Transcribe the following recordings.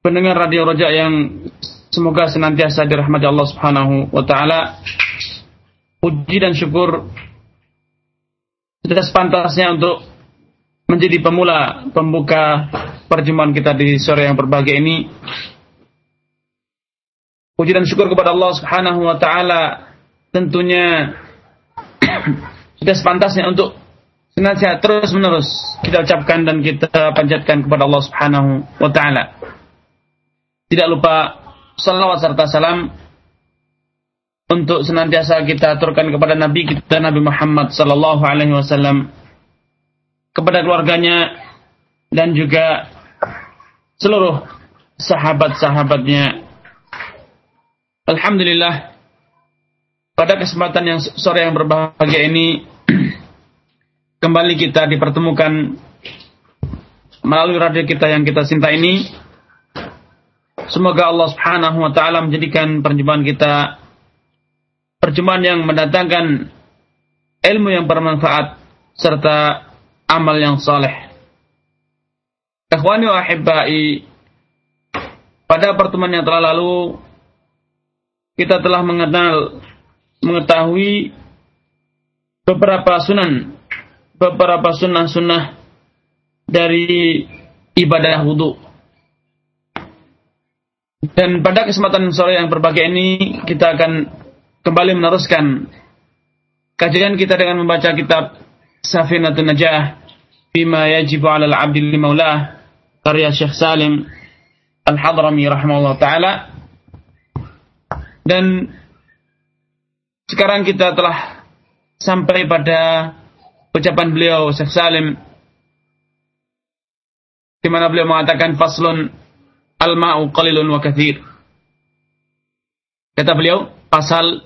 pendengar radio Roja yang semoga senantiasa dirahmati Allah Subhanahu wa taala. Puji dan syukur sudah sepantasnya untuk menjadi pemula pembuka perjumpaan kita di sore yang berbahagia ini. Puji dan syukur kepada Allah Subhanahu wa taala tentunya sudah sepantasnya untuk senantiasa terus menerus kita ucapkan dan kita panjatkan kepada Allah Subhanahu wa taala. Tidak lupa salawat serta salam untuk senantiasa kita aturkan kepada Nabi kita Nabi Muhammad sallallahu alaihi wasallam kepada keluarganya dan juga seluruh sahabat-sahabatnya. Alhamdulillah pada kesempatan yang sore yang berbahagia ini kembali kita dipertemukan melalui radio kita yang kita cinta ini Semoga Allah Subhanahu wa taala menjadikan perjumpaan kita perjumpaan yang mendatangkan ilmu yang bermanfaat serta amal yang saleh. Ikhwani wa ahibbai, pada pertemuan yang telah lalu kita telah mengenal mengetahui beberapa sunan beberapa sunnah-sunnah dari ibadah wudhu dan pada kesempatan sore yang berbahagia ini kita akan kembali meneruskan kajian kita dengan membaca kitab Safinatun Najah bima yajibu 'ala al-'abdi li maulah karya Syekh Salim Al-Hadrami rahimahullah taala. Dan sekarang kita telah sampai pada ucapan beliau Syekh Salim di mana beliau mengatakan faslun al-ma'u qalilun wa kathir. Kata beliau, pasal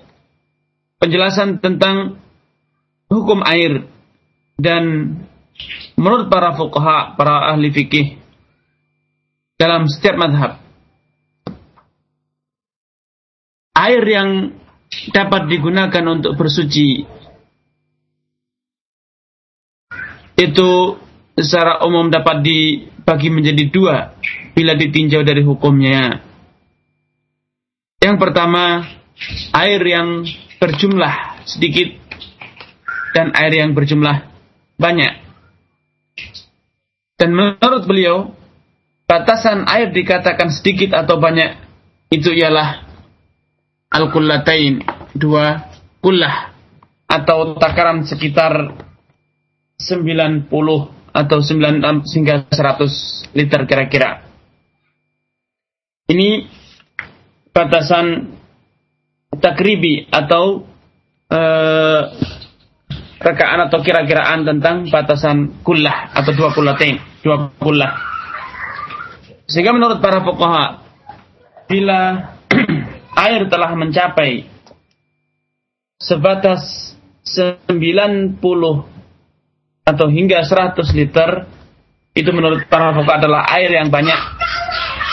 penjelasan tentang hukum air dan menurut para fuqaha, para ahli fikih dalam setiap madhab air yang dapat digunakan untuk bersuci itu secara umum dapat dibagi menjadi dua bila ditinjau dari hukumnya. Yang pertama, air yang berjumlah sedikit dan air yang berjumlah banyak. Dan menurut beliau, batasan air dikatakan sedikit atau banyak itu ialah al-kullatain, dua kullah atau takaran sekitar 90 atau 9 hingga 100 liter kira-kira. Ini batasan takribi atau uh, rekaan atau kira-kiraan tentang batasan kullah atau dua kullatain, dua kullah. Sehingga menurut para fuqaha bila air telah mencapai sebatas 90 atau hingga 100 liter itu menurut para fuqaha adalah air yang banyak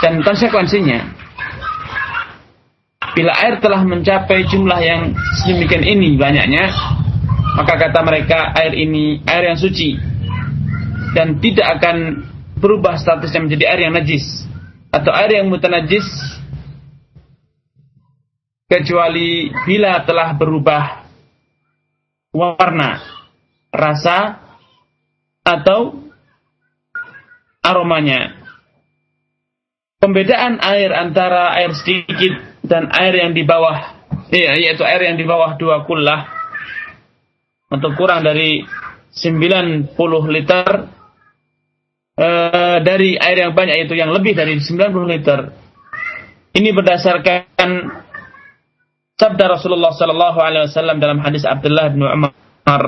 dan konsekuensinya, bila air telah mencapai jumlah yang sedemikian ini banyaknya, maka kata mereka air ini air yang suci dan tidak akan berubah statusnya menjadi air yang najis atau air yang mutanajis kecuali bila telah berubah warna, rasa atau aromanya pembedaan air antara air sedikit dan air yang di bawah iya, yaitu air yang di bawah dua kullah untuk kurang dari 90 liter e, dari air yang banyak itu yang lebih dari 90 liter ini berdasarkan sabda Rasulullah sallallahu alaihi wasallam dalam hadis Abdullah bin Umar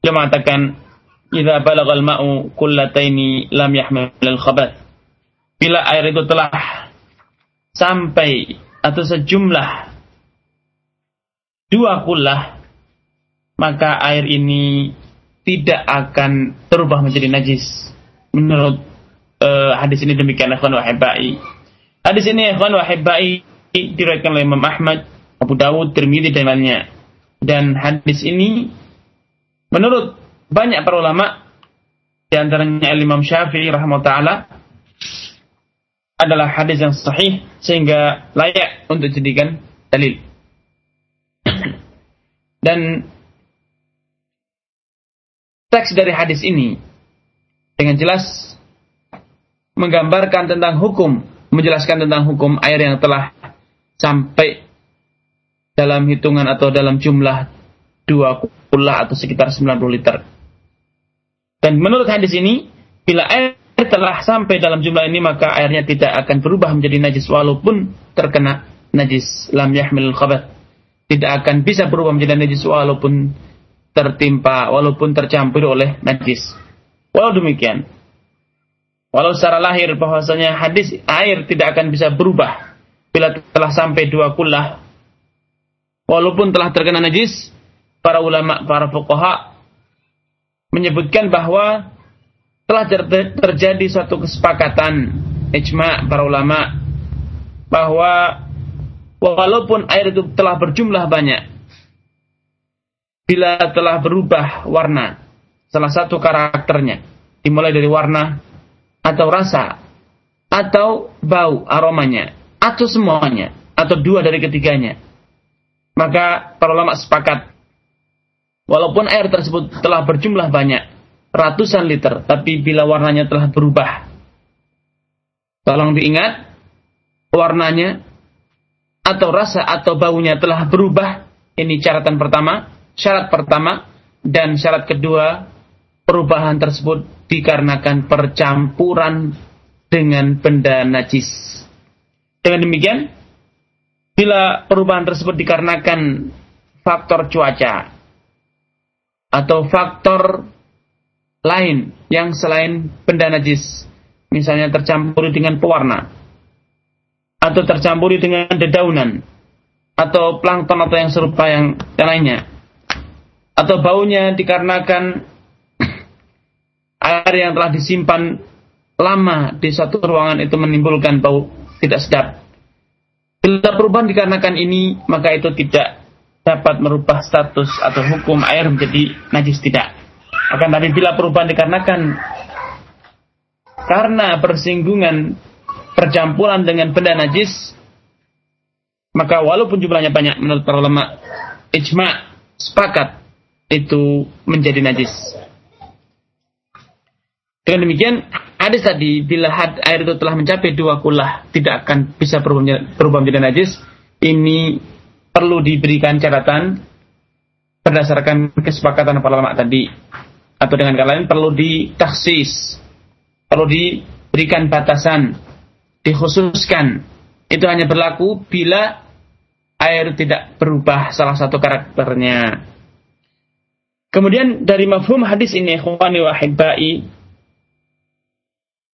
dia mengatakan "Jika balagal ma'u kullataini lam yahmil al-khabath." Bila air itu telah sampai atau sejumlah dua kullah maka air ini tidak akan berubah menjadi najis. Menurut uh, hadis ini demikian ikhwan wahibai hadis ini ikhwan wahibai diriwayatkan oleh Imam Ahmad Abu Dawud Tirmidzi dan lainnya. Dan hadis ini menurut banyak para ulama di antaranya Imam Syafi'i rahimahullah adalah hadis yang sahih sehingga layak untuk dijadikan dalil. Dan teks dari hadis ini dengan jelas menggambarkan tentang hukum, menjelaskan tentang hukum air yang telah sampai dalam hitungan atau dalam jumlah dua kullah atau sekitar 90 liter. Dan menurut hadis ini, bila air telah sampai dalam jumlah ini maka airnya tidak akan berubah menjadi najis walaupun terkena najis. Lam yahmil khabath tidak akan bisa berubah menjadi najis walaupun tertimpa walaupun tercampur oleh najis. Walau demikian walau secara lahir bahwasanya hadis air tidak akan bisa berubah bila telah sampai dua kullah walaupun telah terkena najis para ulama para fuqaha menyebutkan bahwa telah terjadi suatu kesepakatan ijma para ulama bahwa walaupun air itu telah berjumlah banyak bila telah berubah warna salah satu karakternya dimulai dari warna atau rasa atau bau aromanya atau semuanya atau dua dari ketiganya maka para ulama sepakat walaupun air tersebut telah berjumlah banyak ratusan liter, tapi bila warnanya telah berubah. Tolong diingat, warnanya atau rasa atau baunya telah berubah. Ini syaratan pertama, syarat pertama, dan syarat kedua, perubahan tersebut dikarenakan percampuran dengan benda najis. Dengan demikian, bila perubahan tersebut dikarenakan faktor cuaca atau faktor lain yang selain benda najis, misalnya tercampuri dengan pewarna, atau tercampuri dengan dedaunan, atau plankton atau yang serupa yang, yang lainnya, atau baunya dikarenakan air yang telah disimpan lama di suatu ruangan itu menimbulkan bau tidak sedap. Bila perubahan dikarenakan ini, maka itu tidak dapat merubah status atau hukum air menjadi najis tidak. Akan tapi bila perubahan dikarenakan karena persinggungan percampuran dengan benda najis, maka walaupun jumlahnya banyak menurut para ulama ijma sepakat itu menjadi najis. Dengan demikian, hadis tadi bila had, air itu telah mencapai dua kulah tidak akan bisa berubah, berubah menjadi najis. Ini perlu diberikan catatan berdasarkan kesepakatan para ulama tadi atau dengan kata lain perlu ditaksis, perlu diberikan batasan, dikhususkan. Itu hanya berlaku bila air tidak berubah salah satu karakternya. Kemudian dari mafhum hadis ini, ikhwani wa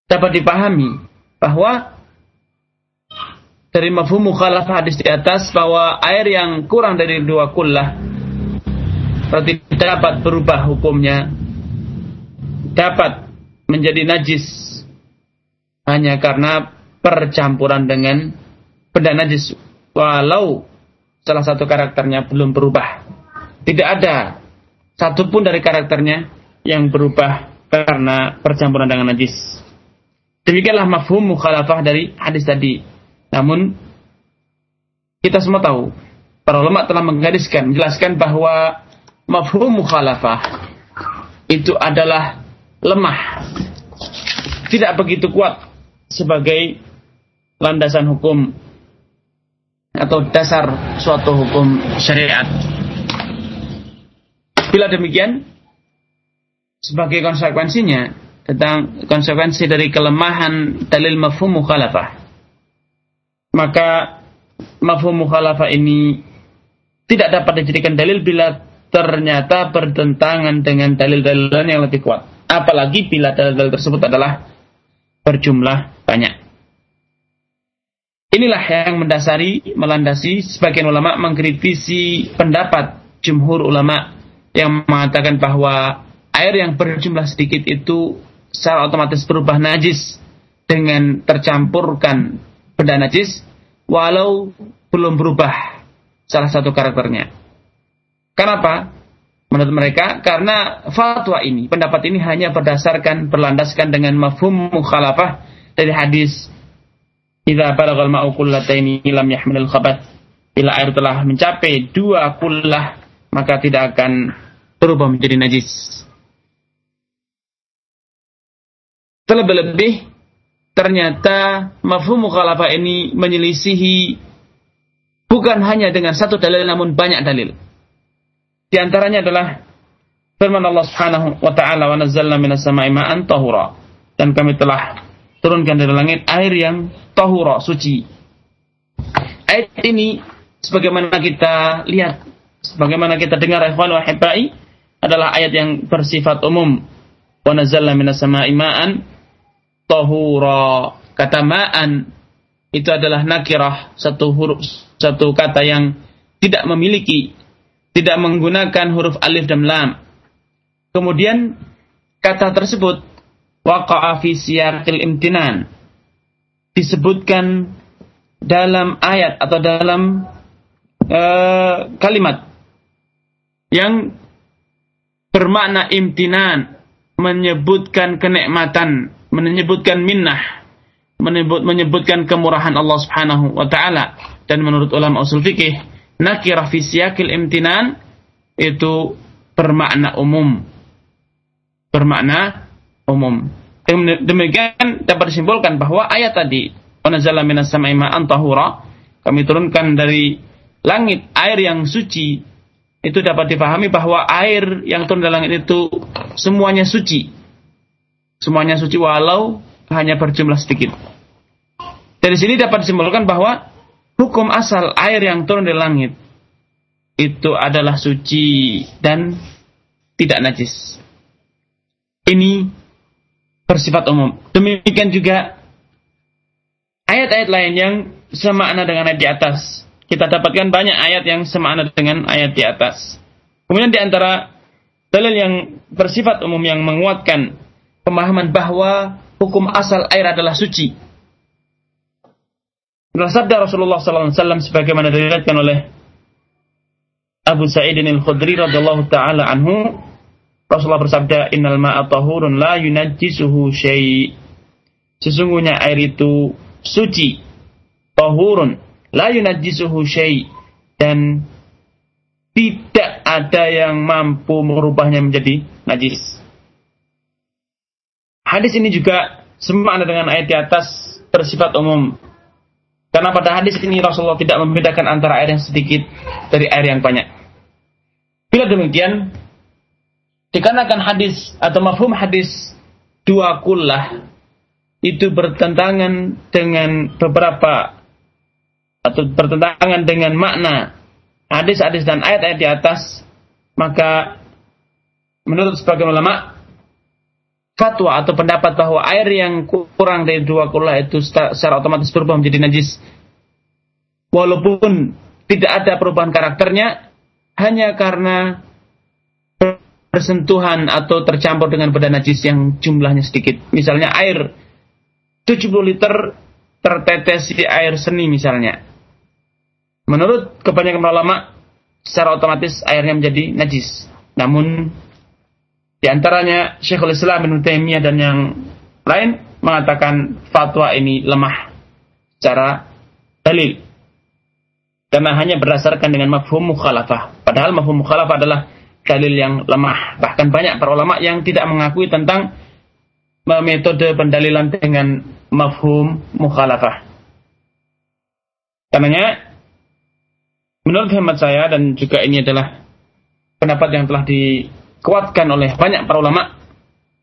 dapat dipahami bahwa dari mafhum mukhalafah hadis di atas bahwa air yang kurang dari dua kullah berarti dapat berubah hukumnya dapat menjadi najis hanya karena percampuran dengan benda najis walau salah satu karakternya belum berubah. Tidak ada satupun dari karakternya yang berubah karena percampuran dengan najis. Demikianlah mafhum mukhalafah dari hadis tadi. Namun kita semua tahu para ulama telah menggariskan menjelaskan bahwa mafhum mukhalafah itu adalah lemah, tidak begitu kuat sebagai landasan hukum atau dasar suatu hukum syariat. Bila demikian, sebagai konsekuensinya tentang konsekuensi dari kelemahan dalil mafhum mukhalafah, maka mafhum mukhalafah ini tidak dapat dijadikan dalil bila ternyata bertentangan dengan dalil-dalil yang lebih kuat apalagi bila dalil-dalil tersebut adalah berjumlah banyak. Inilah yang mendasari, melandasi sebagian ulama mengkritisi pendapat jumhur ulama yang mengatakan bahwa air yang berjumlah sedikit itu secara otomatis berubah najis dengan tercampurkan benda najis walau belum berubah salah satu karakternya. Kenapa? Menurut mereka karena fatwa ini, pendapat ini hanya berdasarkan berlandaskan dengan mafhum mukhalafah dari hadis Idza balagal ma'u kullataini lam yahmilul khabath. Bila air telah mencapai dua kullah, maka tidak akan berubah menjadi najis. Terlebih-lebih, ternyata mafhum mukhalafah ini menyelisihi bukan hanya dengan satu dalil namun banyak dalil. Di antaranya adalah firman Allah Subhanahu wa taala wa nazzalna minas sama'i ma'an tahura dan kami telah turunkan dari langit air yang tahura, suci. Ayat ini sebagaimana kita lihat, sebagaimana kita dengar ikhwan wa hibai adalah ayat yang bersifat umum. Wa nazzalna minas sama'i ma'an tahura. Kata ma'an itu adalah nakirah, satu huruf satu kata yang tidak memiliki tidak menggunakan huruf alif dan lam. Kemudian kata tersebut waqa'a fi imtinan disebutkan dalam ayat atau dalam uh, kalimat yang bermakna imtinan menyebutkan kenikmatan menyebutkan minnah menyebut, menyebutkan kemurahan Allah Subhanahu wa taala dan menurut ulama usul fikih nakirah fi siyaqil imtinan itu bermakna umum bermakna umum. Demikian dapat disimpulkan bahwa ayat tadi, "Wanazala minas sama'i ma'an tahura", kami turunkan dari langit air yang suci, itu dapat dipahami bahwa air yang turun dari langit itu semuanya suci. Semuanya suci walau hanya berjumlah sedikit. Dari sini dapat disimpulkan bahwa hukum asal air yang turun dari langit itu adalah suci dan tidak najis. Ini bersifat umum. Demikian juga ayat-ayat lain yang semakna dengan ayat di atas. Kita dapatkan banyak ayat yang semakna dengan ayat di atas. Kemudian di antara dalil yang bersifat umum yang menguatkan pemahaman bahwa hukum asal air adalah suci. Adalah sabda Rasulullah SAW sebagaimana diriwayatkan oleh Abu Sa'id al-Khudri radhiyallahu taala anhu Rasulullah bersabda, "Innal ma'a tahurun la yunajjisuhu syai'." Sesungguhnya air itu suci, tahurun, la yunajjisuhu syai' dan tidak ada yang mampu merubahnya menjadi najis. Hadis ini juga semakna dengan ayat di atas bersifat umum. Karena pada hadis ini Rasulullah tidak membedakan antara air yang sedikit dari air yang banyak. Bila demikian, Dikarenakan hadis atau mafhum hadis dua kullah itu bertentangan dengan beberapa atau bertentangan dengan makna hadis-hadis dan ayat-ayat di atas, maka menurut sebagian ulama fatwa atau pendapat bahwa air yang kurang dari dua kullah itu secara otomatis berubah menjadi najis walaupun tidak ada perubahan karakternya hanya karena bersentuhan atau tercampur dengan benda najis yang jumlahnya sedikit. Misalnya air 70 liter tertetes di air seni misalnya. Menurut kebanyakan ulama, secara otomatis airnya menjadi najis. Namun di antaranya Syekhul Islam Ibnu Taimiyah dan yang lain mengatakan fatwa ini lemah secara dalil. Karena hanya berdasarkan dengan mafhum mukhalafah. Padahal mafhum mukhalafah adalah dalil yang lemah. Bahkan banyak para ulama yang tidak mengakui tentang metode pendalilan dengan mafhum mukhalafah. Karenanya, menurut hemat saya dan juga ini adalah pendapat yang telah dikuatkan oleh banyak para ulama,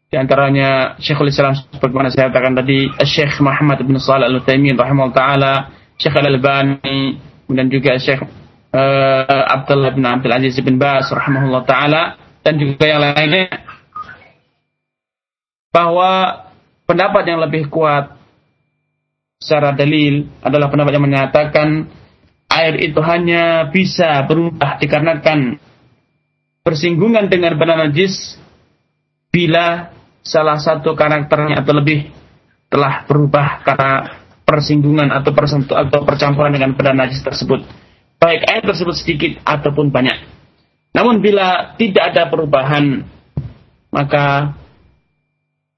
di antaranya Syekhul Islam sebagaimana saya katakan tadi, Syekh Muhammad bin Shalih Al-Utsaimin rahimahullah taala, Syekh Al-Albani, kemudian juga Syekh uh, Abdullah bin Abdul Aziz bin Bas rahimahullah taala dan juga yang lainnya. Bahwa pendapat yang lebih kuat secara dalil adalah pendapat yang menyatakan air itu hanya bisa berubah dikarenakan persinggungan dengan benda najis bila salah satu karakternya atau lebih telah berubah karena persinggungan atau persentuh atau percampuran dengan benda najis tersebut baik air tersebut sedikit ataupun banyak namun bila tidak ada perubahan maka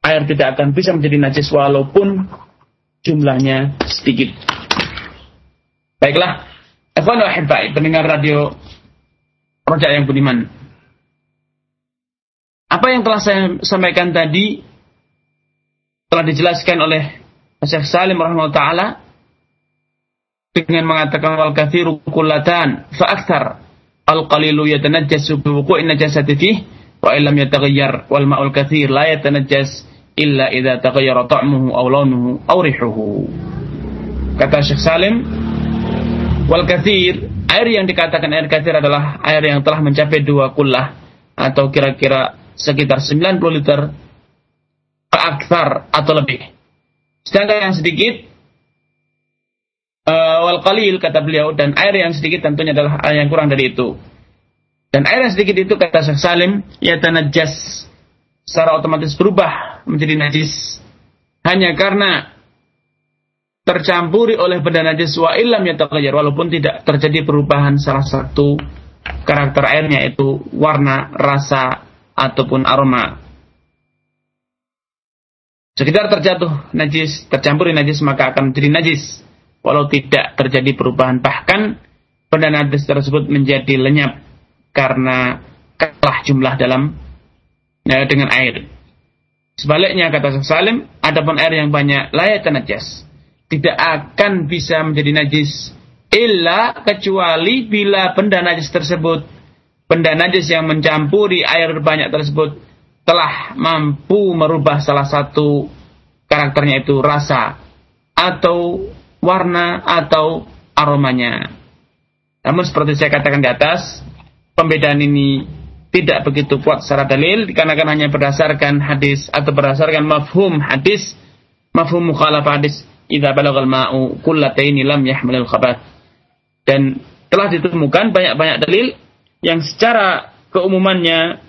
air tidak akan bisa menjadi najis walaupun jumlahnya sedikit. Baiklah, Evan Wahibai, pendengar radio Rojak yang budiman. Apa yang telah saya sampaikan tadi telah dijelaskan oleh Syekh Salim rahimahullah taala dengan mengatakan wal kathiru kullatan fa akthar al qalilu yatanajjasu bi wuqu'in najasati fihi wa illam yataghayyar wal ma'ul kathir la yatanajjas illa idza taghayyara ta'muhu aw launuhu aw rihuhu. Kata Syekh Salim, wal kathir, air yang dikatakan air kathir adalah air yang telah mencapai dua kullah atau kira-kira sekitar 90 liter aksar atau lebih. Sedangkan yang sedikit uh, wal qalil kata beliau dan air yang sedikit tentunya adalah air yang kurang dari itu. Dan air yang sedikit itu kata Syekh Salim ya tanajjas secara otomatis berubah menjadi najis hanya karena tercampuri oleh benda najis wa illam yataghayyar walaupun tidak terjadi perubahan salah satu karakter airnya itu warna, rasa ataupun aroma. Sekitar terjatuh najis, tercampuri najis maka akan menjadi najis walau tidak terjadi perubahan bahkan benda najis tersebut menjadi lenyap karena kalah jumlah dalam ya, dengan air. Sebaliknya kata Salim, adapun air yang banyak layak najis, tidak akan bisa menjadi najis illa kecuali bila benda najis tersebut benda najis yang mencampuri air banyak tersebut telah mampu merubah salah satu karakternya itu rasa atau warna atau aromanya. Namun seperti saya katakan di atas, pembedaan ini tidak begitu kuat secara dalil dikarenakan hanya berdasarkan hadis atau berdasarkan mafhum hadis mafhum mukhalaf hadis idza balagal ma'u kullataini lam yahmilul khabath dan telah ditemukan banyak-banyak dalil yang secara keumumannya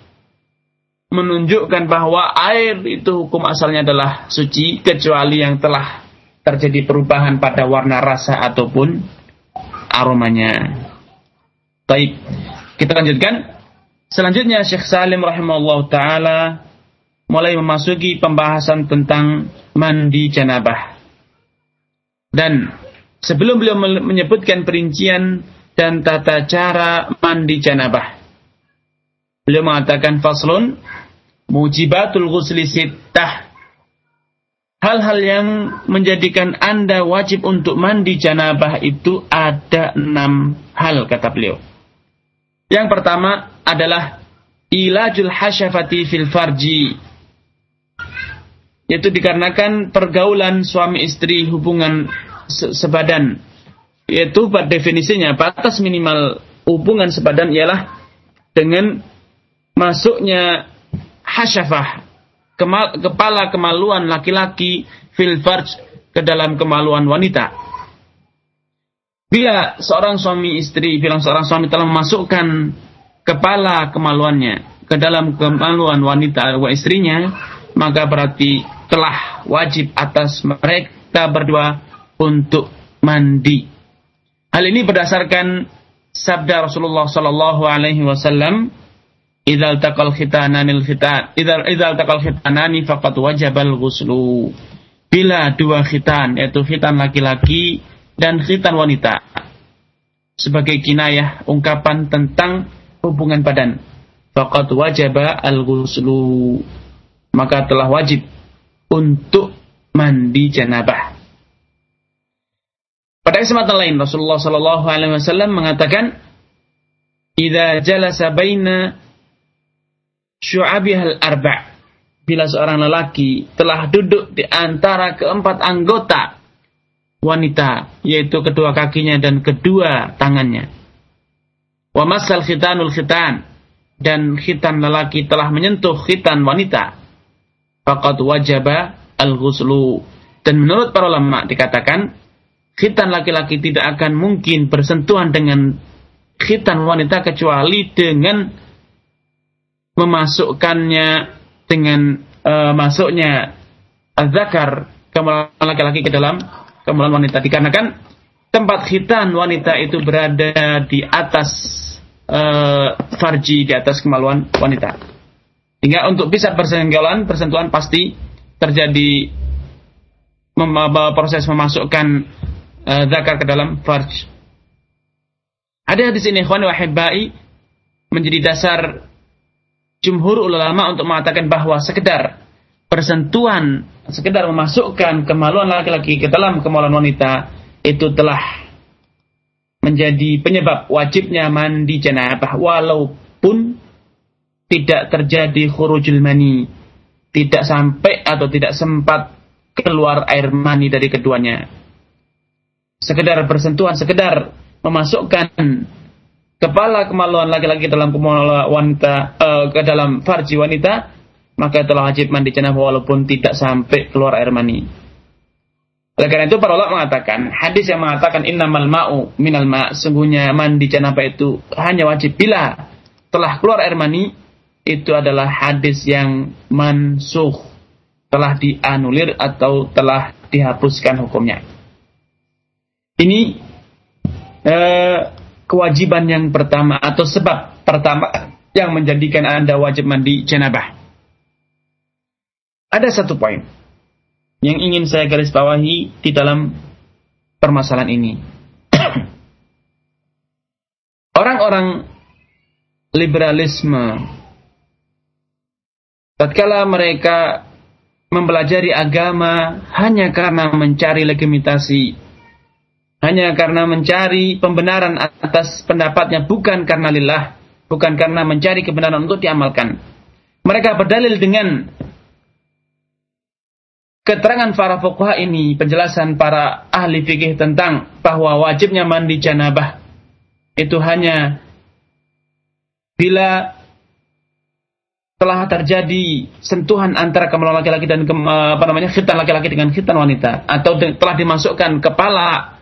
menunjukkan bahwa air itu hukum asalnya adalah suci kecuali yang telah terjadi perubahan pada warna rasa ataupun aromanya. Baik, kita lanjutkan. Selanjutnya Syekh Salim rahimahullah taala mulai memasuki pembahasan tentang mandi janabah. Dan sebelum beliau menyebutkan perincian dan tata cara mandi janabah. Beliau mengatakan faslun mujibatul ghusli sittah. Hal-hal yang menjadikan Anda wajib untuk mandi janabah itu ada enam hal kata beliau. Yang pertama adalah ilajul hasyafati fil farji. Yaitu dikarenakan pergaulan suami istri hubungan sebadan. Yaitu pada definisinya batas minimal hubungan sebadan ialah dengan masuknya hasyafah kemal, kepala kemaluan laki-laki fil farj ke dalam kemaluan wanita. Bila seorang suami istri, bila seorang suami telah memasukkan kepala kemaluannya ke dalam kemaluan wanita wa istrinya, maka berarti telah wajib atas mereka berdua untuk mandi. Hal ini berdasarkan sabda Rasulullah sallallahu alaihi wasallam, "Idzal taqal khitananil khitan, idzal idzal taqal khitanani faqad wajabal ghuslu." Bila dua khitan, yaitu khitan laki-laki dan khitan wanita, sebagai kinayah ungkapan tentang hubungan badan. Faqad wajaba al-ghuslu. Maka telah wajib untuk mandi janabah. Pada kesempatan lain Rasulullah sallallahu alaihi wasallam mengatakan, "Idza jalasa baina syu'abihal arba'." Bila seorang lelaki telah duduk di antara keempat anggota wanita, yaitu kedua kakinya dan kedua tangannya Wa masal khitanul khitan dan khitan lelaki telah menyentuh khitan wanita. Faqad wajaba al-ghuslu. Dan menurut para ulama dikatakan khitan laki-laki tidak akan mungkin bersentuhan dengan khitan wanita kecuali dengan memasukkannya dengan uh, masuknya zakar kemaluan laki-laki ke dalam kemaluan wanita. Dikarenakan tempat khitan wanita itu berada di atas uh, farji di atas kemaluan wanita. Hingga untuk bisa bersenggolan persentuhan pasti terjadi mem proses memasukkan uh, zakar ke dalam farj ada di sini ikhwan wahibai menjadi dasar jumhur ulama untuk mengatakan bahwa sekedar persentuhan, sekedar memasukkan kemaluan laki-laki ke dalam kemaluan wanita itu telah menjadi penyebab wajibnya mandi janabah walaupun tidak terjadi khurujul mani, tidak sampai atau tidak sempat keluar air mani dari keduanya. Sekedar bersentuhan, sekedar memasukkan kepala kemaluan laki-laki dalam kemaluan wanita uh, ke dalam farji wanita maka telah wajib mandi janabah walaupun tidak sampai keluar air mani. Oleh karena itu para ulama mengatakan hadis yang mengatakan innamal ma'u minal ma' sungguhnya mandi janabah itu hanya wajib bila telah keluar air mani itu adalah hadis yang mansuh telah dianulir atau telah dihapuskan hukumnya. Ini eh, kewajiban yang pertama atau sebab pertama yang menjadikan Anda wajib mandi janabah. Ada satu poin yang ingin saya garis bawahi di dalam permasalahan ini. Orang-orang liberalisme tatkala mereka mempelajari agama hanya karena mencari legitimasi hanya karena mencari pembenaran atas pendapatnya bukan karena lillah, bukan karena mencari kebenaran untuk diamalkan. Mereka berdalil dengan keterangan para fuqaha ini, penjelasan para ahli fikih tentang bahwa wajibnya mandi janabah itu hanya bila telah terjadi sentuhan antara kemaluan laki-laki dan ke, apa namanya khitan laki-laki dengan khitan wanita atau telah dimasukkan kepala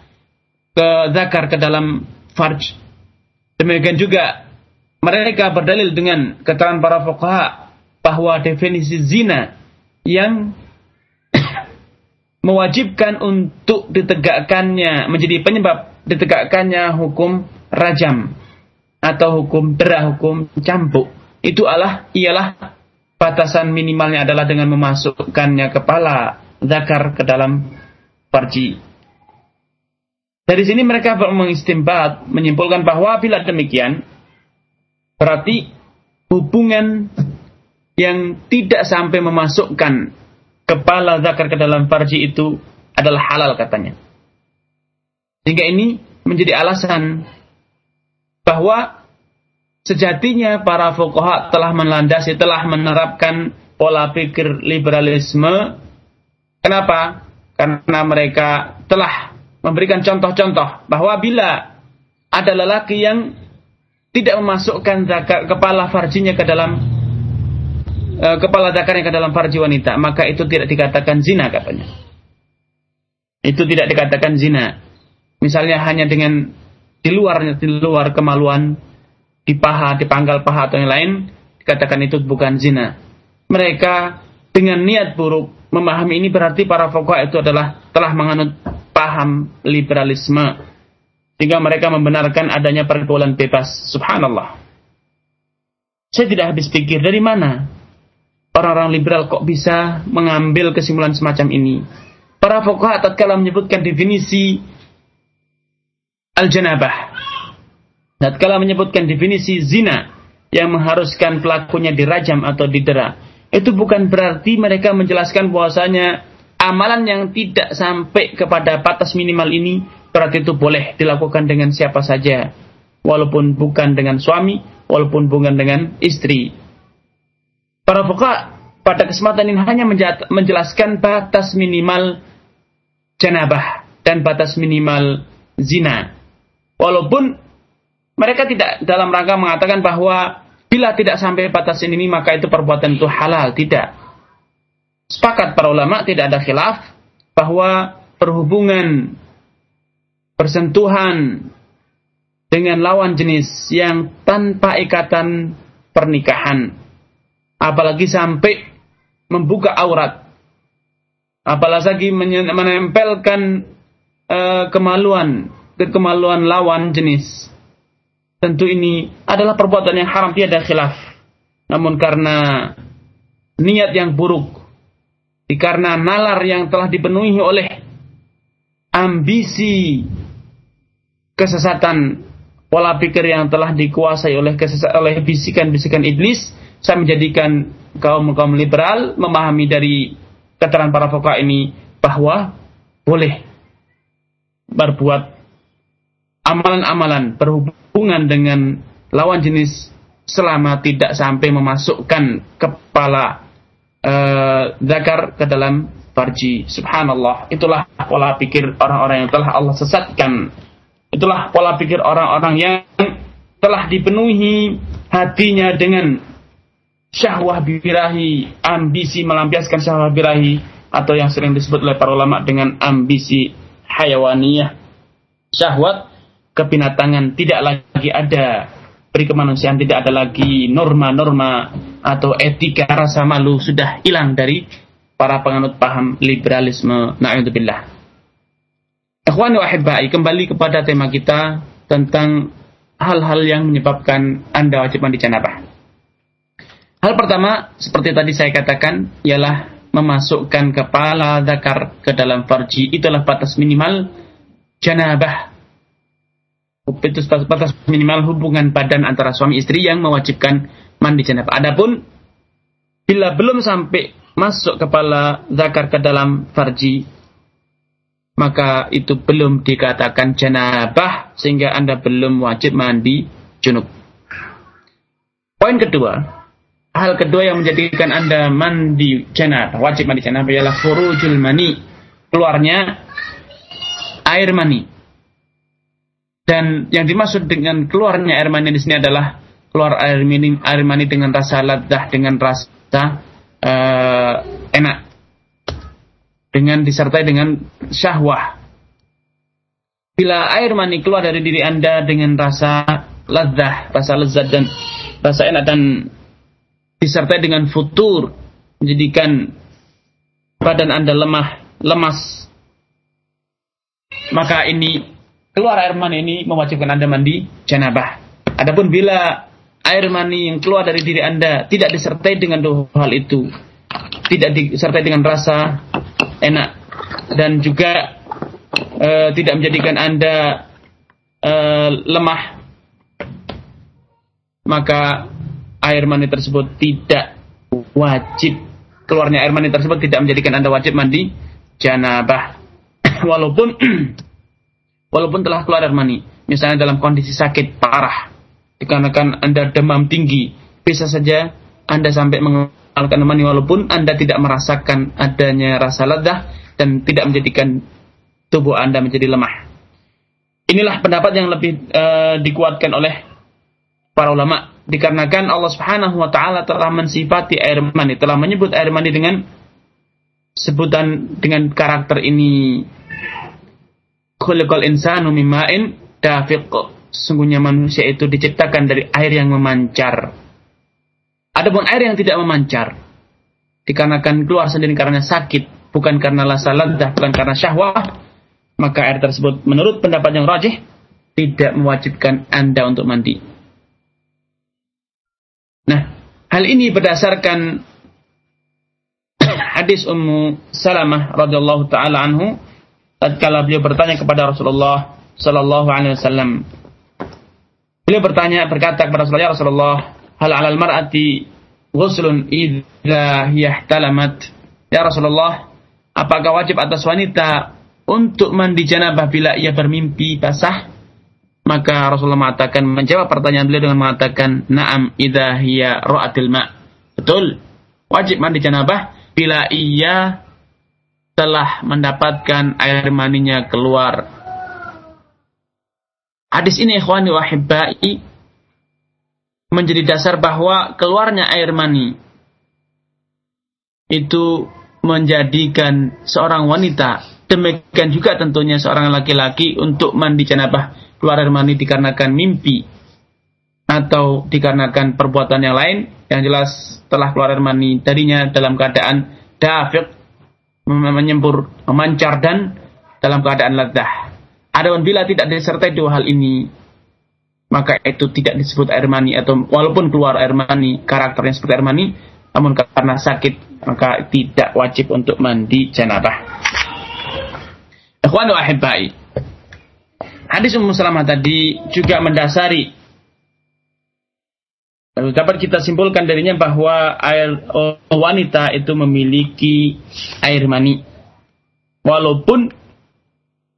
ke zakar ke dalam farj. Demikian juga mereka berdalil dengan keterangan para fuqaha bahwa definisi zina yang mewajibkan untuk ditegakkannya menjadi penyebab ditegakkannya hukum rajam atau hukum dera hukum cambuk itu adalah ialah batasan minimalnya adalah dengan memasukkannya kepala zakar ke dalam farji dari sini mereka mengistimbat, menyimpulkan bahwa bila demikian, berarti hubungan yang tidak sampai memasukkan kepala zakar ke dalam farji itu adalah halal katanya. Sehingga ini menjadi alasan bahwa sejatinya para fuqaha telah melandasi, telah menerapkan pola pikir liberalisme. Kenapa? Karena mereka telah memberikan contoh-contoh bahwa bila ada lelaki yang tidak memasukkan zakat kepala farjinya ke dalam e, kepala zakarnya ke dalam farji wanita, maka itu tidak dikatakan zina katanya. Itu tidak dikatakan zina. Misalnya hanya dengan di luar di luar kemaluan di paha, di pangkal paha atau yang lain, dikatakan itu bukan zina. Mereka dengan niat buruk memahami ini berarti para fuqaha itu adalah telah menganut paham liberalisme sehingga mereka membenarkan adanya pergaulan bebas. Subhanallah. Saya tidak habis pikir dari mana orang-orang liberal kok bisa mengambil kesimpulan semacam ini. Para fuqaha tatkala menyebutkan definisi al-janabah. Tatkala menyebutkan definisi zina yang mengharuskan pelakunya dirajam atau didera. Itu bukan berarti mereka menjelaskan bahwasanya amalan yang tidak sampai kepada batas minimal ini berarti itu boleh dilakukan dengan siapa saja. Walaupun bukan dengan suami walaupun bukan dengan istri. Para fuqaha pada kesempatan ini hanya menjelaskan batas minimal janabah dan batas minimal zina. Walaupun mereka tidak dalam rangka mengatakan bahwa bila tidak sampai batas ini maka itu perbuatan itu halal. Tidak Sepakat para ulama tidak ada khilaf bahwa perhubungan persentuhan dengan lawan jenis yang tanpa ikatan pernikahan apalagi sampai membuka aurat apalagi menempelkan uh, kemaluan kemaluan lawan jenis. Tentu ini adalah perbuatan yang haram tiada khilaf. Namun karena niat yang buruk karena nalar yang telah dipenuhi oleh ambisi kesesatan pola pikir yang telah dikuasai oleh oleh bisikan-bisikan iblis saya menjadikan kaum kaum liberal memahami dari keterangan para fuqaha ini bahwa boleh berbuat amalan-amalan berhubungan dengan lawan jenis selama tidak sampai memasukkan kepala uh, zakar ke dalam farji. Subhanallah. Itulah pola pikir orang-orang yang telah Allah sesatkan. Itulah pola pikir orang-orang yang telah dipenuhi hatinya dengan syahwah birahi, ambisi melampiaskan syahwah birahi atau yang sering disebut oleh para ulama dengan ambisi hayawaniyah. Syahwat kebinatangan tidak lagi ada beri kemanusiaan tidak ada lagi norma-norma atau etika rasa malu sudah hilang dari para penganut paham liberalisme na'udzubillah. Ikhwani wa ahibbai, kembali kepada tema kita tentang hal-hal yang menyebabkan Anda wajib mandi janabah. Hal pertama, seperti tadi saya katakan, ialah memasukkan kepala zakar ke dalam farji. Itulah batas minimal janabah itu batas minimal hubungan badan antara suami istri yang mewajibkan mandi janabah. Adapun bila belum sampai masuk kepala zakar ke dalam farji, maka itu belum dikatakan janabah sehingga Anda belum wajib mandi junub. Poin kedua, hal kedua yang menjadikan Anda mandi janabah, wajib mandi janabah ialah furujul mani, keluarnya air mani. Dan yang dimaksud dengan keluarnya air mani di sini adalah keluar air mani, air mani dengan rasa ladah, dengan rasa uh, enak, dengan disertai dengan syahwah. Bila air mani keluar dari diri anda dengan rasa ladah, rasa lezat dan rasa enak dan disertai dengan futur, menjadikan badan anda lemah, lemas, maka ini keluar air mani ini mewajibkan Anda mandi janabah. Adapun bila air mani yang keluar dari diri Anda tidak disertai dengan dua hal itu, tidak disertai dengan rasa enak. Dan juga uh, tidak menjadikan Anda uh, lemah, maka air mani tersebut tidak wajib. Keluarnya air mani tersebut tidak menjadikan Anda wajib mandi janabah. Walaupun walaupun telah keluar air mani. Misalnya dalam kondisi sakit parah, dikarenakan Anda demam tinggi, bisa saja Anda sampai air mani walaupun Anda tidak merasakan adanya rasa ledah dan tidak menjadikan tubuh Anda menjadi lemah. Inilah pendapat yang lebih uh, dikuatkan oleh para ulama dikarenakan Allah Subhanahu wa taala telah mensifati air mani, telah menyebut air mani dengan sebutan dengan karakter ini khuliqal insanu mimma'in dafiq. Sungguhnya manusia itu diciptakan dari air yang memancar. Adapun air yang tidak memancar, dikarenakan keluar sendiri karena sakit, bukan karena rasa ledah, bukan karena syahwat, maka air tersebut menurut pendapat yang rajih tidak mewajibkan Anda untuk mandi. Nah, hal ini berdasarkan hadis Ummu Salamah radhiyallahu taala anhu tatkala beliau bertanya kepada Rasulullah sallallahu alaihi wasallam. Beliau bertanya berkata kepada Rasulullah, ya Rasulullah, hal 'alal mar'ati ghuslun idza yahtalamat? Ya Rasulullah, apakah wajib atas wanita untuk mandi janabah bila ia bermimpi basah? Maka Rasulullah mengatakan menjawab pertanyaan beliau dengan mengatakan, "Na'am idza hiya ra'atil ma'." Betul. Wajib mandi janabah bila ia telah mendapatkan air maninya keluar. Hadis ini ikhwani wahibbai menjadi dasar bahwa keluarnya air mani itu menjadikan seorang wanita demikian juga tentunya seorang laki-laki untuk mandi janabah keluar air mani dikarenakan mimpi atau dikarenakan perbuatan yang lain yang jelas telah keluar air mani darinya dalam keadaan dafiq menyembur memancar dan dalam keadaan ledah. Adapun bila tidak disertai dua hal ini maka itu tidak disebut air mani atau walaupun keluar air mani karakternya seperti air mani namun karena sakit maka tidak wajib untuk mandi janabah. Ikhwan wa ahibbai. Hadis Ummu Salamah tadi juga mendasari dapat kita simpulkan darinya bahwa air wanita itu memiliki air mani. Walaupun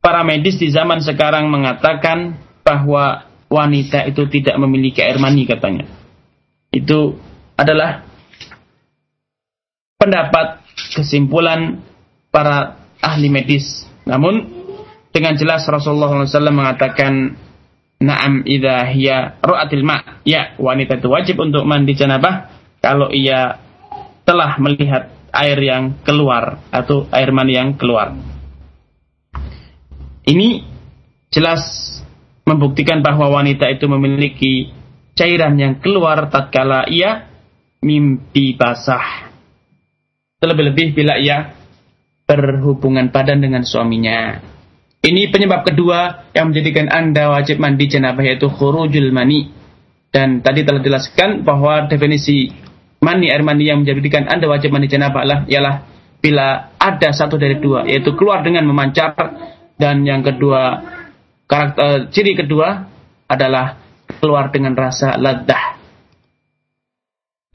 para medis di zaman sekarang mengatakan bahwa wanita itu tidak memiliki air mani katanya. Itu adalah pendapat kesimpulan para ahli medis. Namun dengan jelas Rasulullah SAW mengatakan Naam idha hiya ru'atil ma' Ya, wanita itu wajib untuk mandi janabah kalau ia telah melihat air yang keluar atau air mani yang keluar. Ini jelas membuktikan bahwa wanita itu memiliki cairan yang keluar tatkala ia mimpi basah. Terlebih-lebih bila ia berhubungan badan dengan suaminya. Ini penyebab kedua yang menjadikan Anda wajib mandi janabah yaitu khurujul mani. Dan tadi telah dijelaskan bahwa definisi mani air mani yang menjadikan Anda wajib mandi adalah ialah bila ada satu dari dua yaitu keluar dengan memancar dan yang kedua karakter ciri kedua adalah keluar dengan rasa ledah.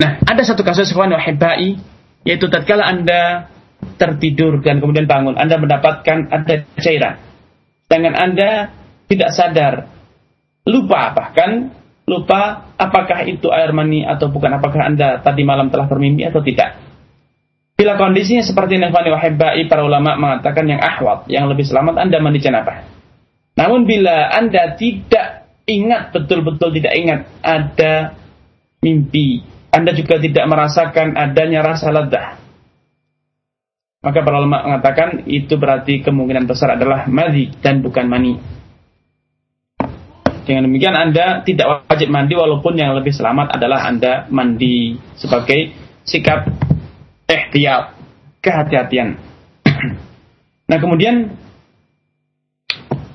Nah, ada satu kasus ikhwan wahibai yaitu tatkala Anda tertidur dan kemudian bangun, Anda mendapatkan ada cairan. Dengan Anda tidak sadar, lupa bahkan lupa apakah itu air mani atau bukan, apakah Anda tadi malam telah bermimpi atau tidak. Bila kondisinya seperti yang wahibai para ulama mengatakan yang ahwat, yang lebih selamat Anda mandi janabah. Namun bila Anda tidak ingat, betul-betul tidak ingat ada mimpi anda juga tidak merasakan adanya rasa ledah. Maka para ulama mengatakan itu berarti kemungkinan besar adalah madhi dan bukan mani. Dengan demikian Anda tidak wajib mandi walaupun yang lebih selamat adalah Anda mandi sebagai sikap ihtiyat, kehati-hatian. nah kemudian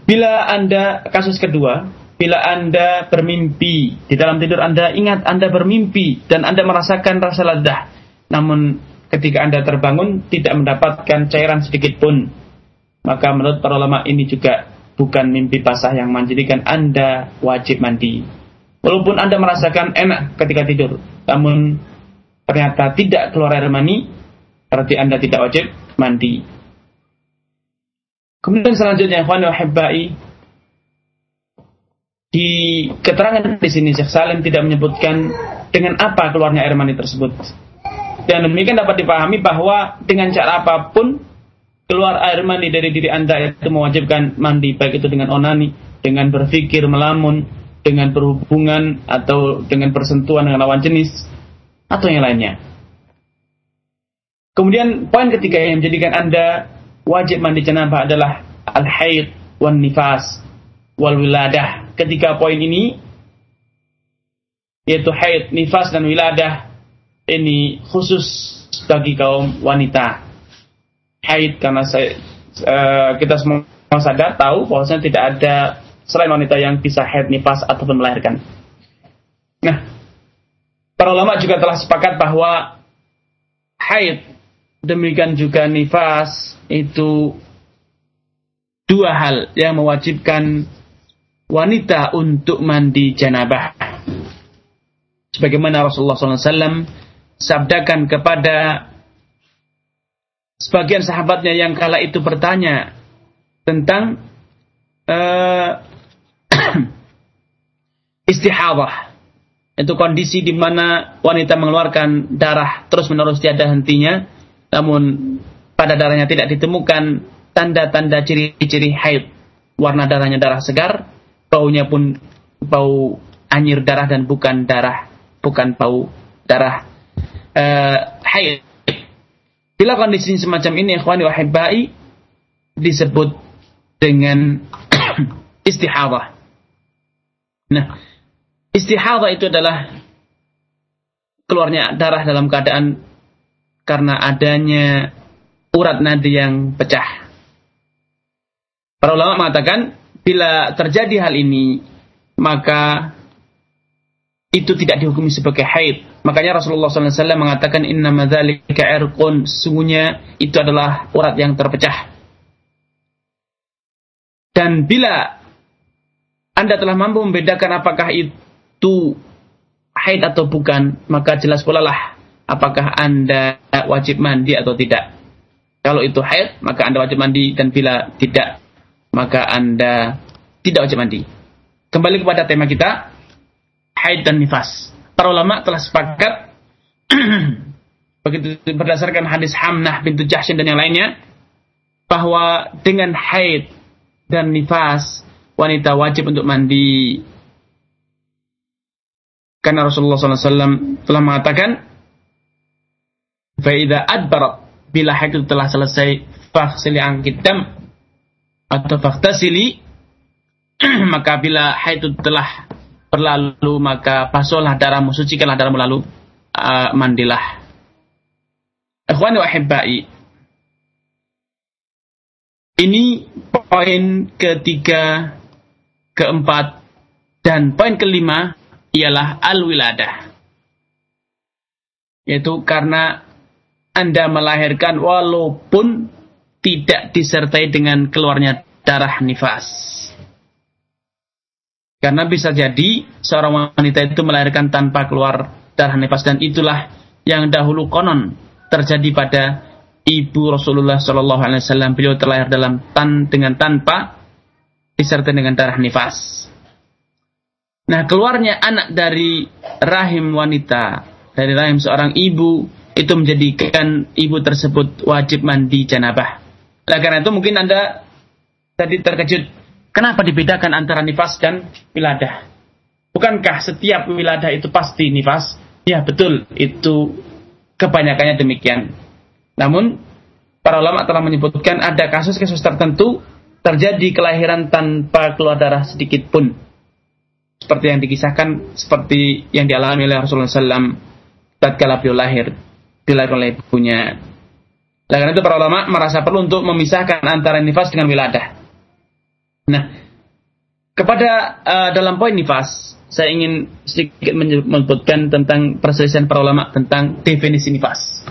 bila Anda kasus kedua bila Anda bermimpi, di dalam tidur Anda ingat Anda bermimpi dan Anda merasakan rasa ledah. Namun ketika Anda terbangun tidak mendapatkan cairan sedikit pun. Maka menurut para ulama ini juga bukan mimpi basah yang menjadikan Anda wajib mandi. Walaupun Anda merasakan enak ketika tidur, namun ternyata tidak keluar air mani, berarti Anda tidak wajib mandi. Kemudian selanjutnya, ikhwan wa di keterangan di sini Syekh Salim tidak menyebutkan dengan apa keluarnya air mani tersebut. Dan demikian dapat dipahami bahwa dengan cara apa pun keluar air mani dari diri Anda itu mewajibkan mandi baik itu dengan onani, dengan berpikir melamun, dengan berhubungan atau dengan persentuhan dengan lawan jenis atau yang lainnya. Kemudian poin ketiga yang menjadikan Anda wajib mandi janabah adalah al-haid wan nifas wal wiladah ketiga poin ini yaitu haid, nifas dan wiladah ini khusus bagi kaum wanita. Haid karena saya uh, kita semua sadar tahu bahwasanya tidak ada selain wanita yang bisa haid, nifas ataupun melahirkan. Nah, para ulama juga telah sepakat bahwa haid demikian juga nifas itu dua hal yang mewajibkan wanita untuk mandi janabah. Sebagaimana Rasulullah SAW sabdakan kepada sebagian sahabatnya yang kala itu bertanya tentang uh, istihadah itu kondisi di mana wanita mengeluarkan darah terus menerus tiada hentinya namun pada darahnya tidak ditemukan tanda-tanda ciri-ciri haid warna darahnya darah segar baunya pun bau anyir darah dan bukan darah, bukan bau darah uh, haid. Bila kondisi semacam ini, ikhwani wahibai, disebut dengan istihadah. Nah, istihadah itu adalah keluarnya darah dalam keadaan karena adanya urat nadi yang pecah. Para ulama mengatakan bila terjadi hal ini maka itu tidak dihukumi sebagai haid. Makanya Rasulullah SAW mengatakan inna madzalika irqun. Sungguhnya itu adalah urat yang terpecah. Dan bila Anda telah mampu membedakan apakah itu haid atau bukan, maka jelas pula lah apakah Anda wajib mandi atau tidak. Kalau itu haid, maka Anda wajib mandi dan bila tidak, maka Anda tidak wajib mandi. Kembali kepada tema kita, haid dan nifas. Para ulama telah sepakat begitu berdasarkan hadis Hamnah bintu Jahsyin dan yang lainnya bahwa dengan haid dan nifas wanita wajib untuk mandi karena Rasulullah SAW telah mengatakan Fa'idha adbarat bila haid telah selesai faksili angkitam atau faktasili maka bila haid telah berlalu maka basuhlah darahmu, sucikanlah darahmu lalu uh, mandilah. Ikhwani wa hibbai. Ini poin ketiga, keempat, dan poin kelima ialah al-wiladah. Yaitu karena Anda melahirkan walaupun tidak disertai dengan keluarnya darah nifas. Karena bisa jadi seorang wanita itu melahirkan tanpa keluar darah nifas dan itulah yang dahulu konon terjadi pada ibu Rasulullah Shallallahu Alaihi Wasallam. Beliau terlahir dalam tan dengan tanpa disertai dengan darah nifas. Nah keluarnya anak dari rahim wanita dari rahim seorang ibu itu menjadikan ibu tersebut wajib mandi janabah. Nah, karena itu mungkin anda tadi terkejut Kenapa dibedakan antara nifas dan wiladah? Bukankah setiap wiladah itu pasti nifas? Ya betul, itu kebanyakannya demikian. Namun, para ulama telah menyebutkan ada kasus-kasus tertentu terjadi kelahiran tanpa keluar darah sedikit pun. Seperti yang dikisahkan, seperti yang dialami oleh Rasulullah SAW tatkala beliau lahir, dilahirkan oleh ibunya. Oleh karena itu para ulama merasa perlu untuk memisahkan antara nifas dengan wiladah. Nah, kepada uh, dalam poin nifas, saya ingin sedikit menyebutkan tentang perselisihan para ulama tentang definisi nifas.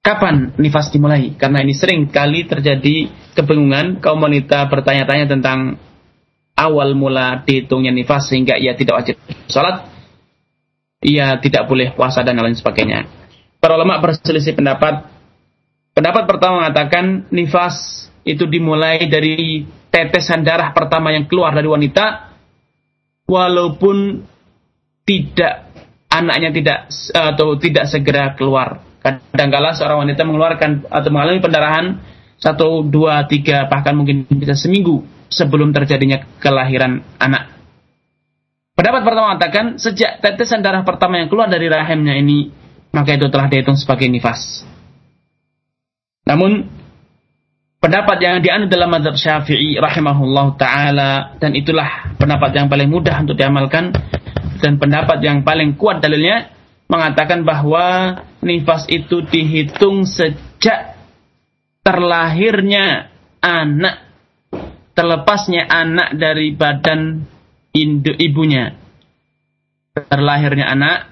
Kapan nifas dimulai? Karena ini sering kali terjadi kebingungan kaum wanita bertanya-tanya tentang awal mula dihitungnya nifas sehingga ia tidak wajib sholat, ia tidak boleh puasa dan lain sebagainya. Para ulama berselisih pendapat. Pendapat pertama mengatakan nifas itu dimulai dari tetesan darah pertama yang keluar dari wanita walaupun tidak anaknya tidak atau tidak segera keluar. Kadangkala seorang wanita mengeluarkan atau mengalami pendarahan satu, dua, tiga, bahkan mungkin bisa seminggu sebelum terjadinya kelahiran anak. Pendapat pertama mengatakan sejak tetesan darah pertama yang keluar dari rahimnya ini maka itu telah dihitung sebagai nifas. Namun pendapat yang dianut dalam mazhab Syafi'i rahimahullah taala dan itulah pendapat yang paling mudah untuk diamalkan dan pendapat yang paling kuat dalilnya mengatakan bahwa nifas itu dihitung sejak terlahirnya anak terlepasnya anak dari badan induk ibunya terlahirnya anak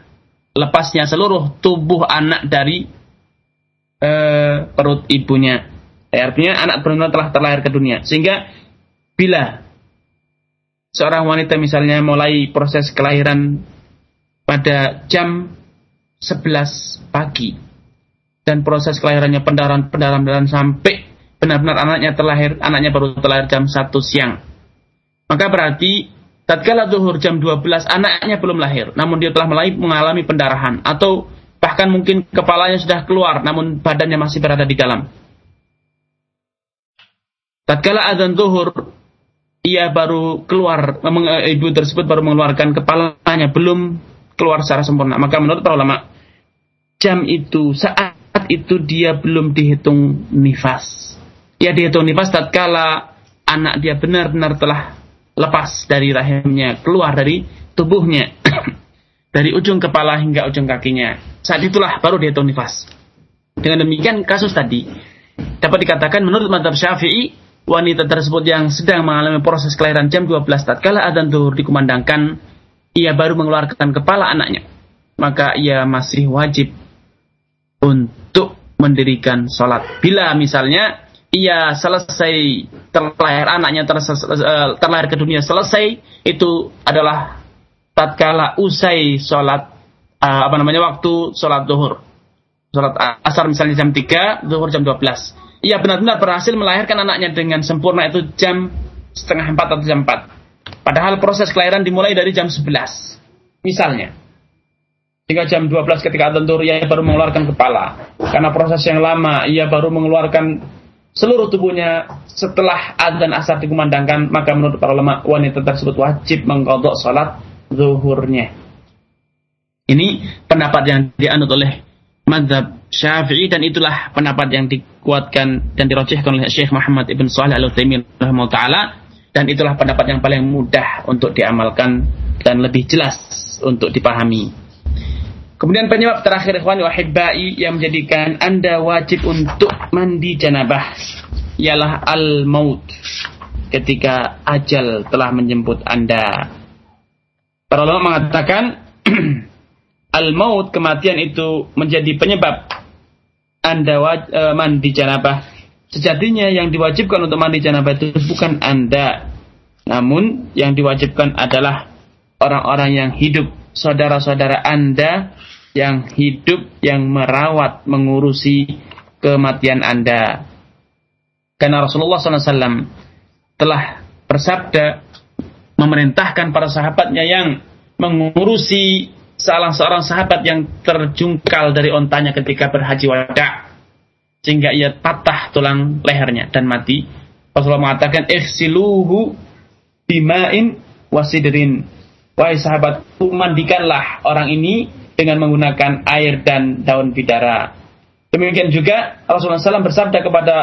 lepasnya seluruh tubuh anak dari uh, perut ibunya Ya, artinya anak benar telah terlahir ke dunia. Sehingga bila seorang wanita misalnya mulai proses kelahiran pada jam 11 pagi dan proses kelahirannya pendarahan-pendarahan sampai benar-benar anaknya terlahir, anaknya baru terlahir jam 1 siang. Maka berarti tatkala zuhur jam 12 anaknya belum lahir, namun dia telah mulai mengalami pendarahan atau bahkan mungkin kepalanya sudah keluar namun badannya masih berada di dalam Tatkala azan zuhur, ia baru keluar, eh, ibu tersebut baru mengeluarkan kepalanya, belum keluar secara sempurna. Maka menurut para ulama, jam itu saat saat itu dia belum dihitung nifas. Ya dihitung nifas tatkala anak dia benar-benar telah lepas dari rahimnya, keluar dari tubuhnya. dari ujung kepala hingga ujung kakinya. Saat itulah baru dihitung nifas. Dengan demikian kasus tadi dapat dikatakan menurut madhab syafi'i wanita tersebut yang sedang mengalami proses kelahiran jam 12 tatkala adzan zuhur dikumandangkan ia baru mengeluarkan kepala anaknya maka ia masih wajib untuk mendirikan sholat bila misalnya ia selesai terlahir anaknya eh, terlahir ke dunia selesai itu adalah tatkala usai sholat uh, apa namanya waktu sholat zuhur sholat asar misalnya jam 3 zuhur jam 12 ia benar-benar berhasil melahirkan anaknya dengan sempurna itu jam setengah empat atau jam empat. Padahal proses kelahiran dimulai dari jam sebelas. Misalnya. Hingga jam dua belas ketika tentu ia baru mengeluarkan kepala. Karena proses yang lama, ia baru mengeluarkan seluruh tubuhnya setelah adzan asar dikumandangkan, maka menurut para ulama wanita tersebut wajib mengkodok sholat zuhurnya. Ini pendapat yang dianut oleh madhab syafi'i dan itulah pendapat yang di, dikuatkan dan dirojihkan oleh Syekh Muhammad Ibn Salih Al-Utsaimin taala dan itulah pendapat yang paling mudah untuk diamalkan dan lebih jelas untuk dipahami. Kemudian penyebab terakhir ikhwan wahibbai yang menjadikan Anda wajib untuk mandi janabah ialah al-maut ketika ajal telah menjemput Anda. Para ulama mengatakan al-maut kematian itu menjadi penyebab anda uh, mandi janabah. Sejatinya yang diwajibkan untuk mandi janabah itu bukan Anda. Namun yang diwajibkan adalah orang-orang yang hidup, saudara-saudara Anda yang hidup, yang merawat, mengurusi kematian Anda. Karena Rasulullah SAW telah bersabda memerintahkan para sahabatnya yang mengurusi salah seorang sahabat yang terjungkal dari ontanya ketika berhaji wada sehingga ia patah tulang lehernya dan mati. Rasulullah mengatakan ihsiluhu bimain wasidrin. Wahai sahabatku, mandikanlah orang ini dengan menggunakan air dan daun bidara. Demikian juga Rasulullah SAW bersabda kepada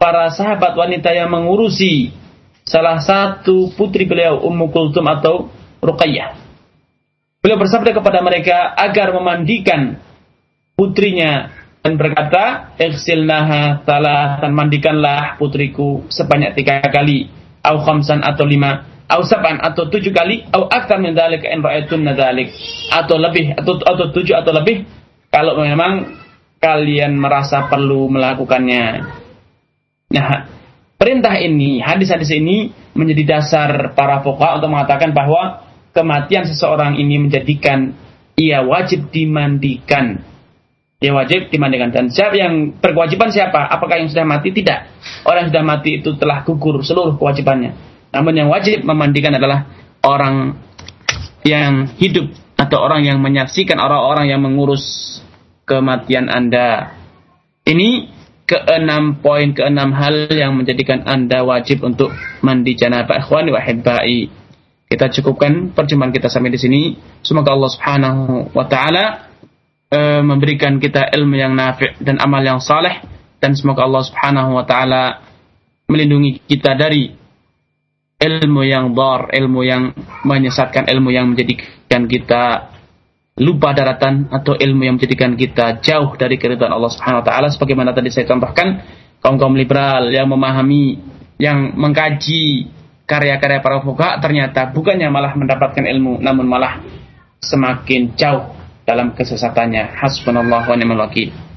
para sahabat wanita yang mengurusi salah satu putri beliau Ummu Kultum atau Ruqayyah. Beliau bersabda kepada mereka agar memandikan putrinya dan berkata, "Ighsilnaha dan mandikanlah putriku sebanyak tiga kali, au khamsan atau lima, au saban atau tujuh kali, au aktar min dzalika in ra'aytum atau lebih atau atau tujuh atau lebih kalau memang kalian merasa perlu melakukannya." Nah, perintah ini, hadis-hadis ini menjadi dasar para fuqaha untuk mengatakan bahwa kematian seseorang ini menjadikan ia wajib dimandikan. Ia wajib dimandikan. Dan siapa yang berkewajiban siapa? Apakah yang sudah mati? Tidak. Orang yang sudah mati itu telah gugur seluruh kewajibannya. Namun yang wajib memandikan adalah orang yang hidup atau orang yang menyaksikan orang-orang yang mengurus kematian Anda. Ini keenam poin keenam hal yang menjadikan Anda wajib untuk mandi janabah ikhwani wa kita cukupkan perjumpaan kita sampai di sini. Semoga Allah Subhanahu wa taala e, memberikan kita ilmu yang nafi' dan amal yang saleh dan semoga Allah Subhanahu wa taala melindungi kita dari ilmu yang dar, ilmu yang menyesatkan, ilmu yang menjadikan kita lupa daratan atau ilmu yang menjadikan kita jauh dari keridhaan Allah Subhanahu wa taala sebagaimana tadi saya tambahkan kaum-kaum liberal yang memahami yang mengkaji karya-karya para fuqaha ternyata bukannya malah mendapatkan ilmu namun malah semakin jauh dalam kesesatannya. Hasbunallah wa ni'mal wakil.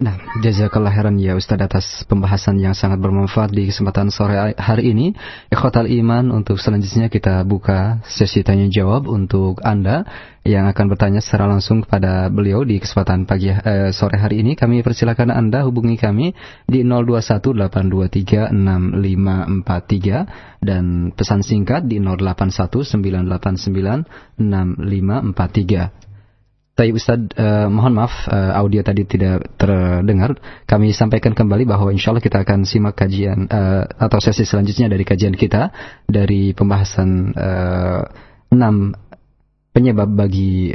Nah, jazakallah khairan ya Ustaz atas pembahasan yang sangat bermanfaat di kesempatan sore hari ini. Ikhwatal iman untuk selanjutnya kita buka sesi tanya jawab untuk Anda yang akan bertanya secara langsung kepada beliau di kesempatan pagi eh, sore hari ini. Kami persilakan Anda hubungi kami di 0218236543 dan pesan singkat di 0819896543. Tapi Ustaz, uh, mohon maaf uh, audio tadi tidak terdengar. Kami sampaikan kembali bahwa insya Allah kita akan simak kajian uh, atau sesi selanjutnya dari kajian kita dari pembahasan uh, 6 penyebab bagi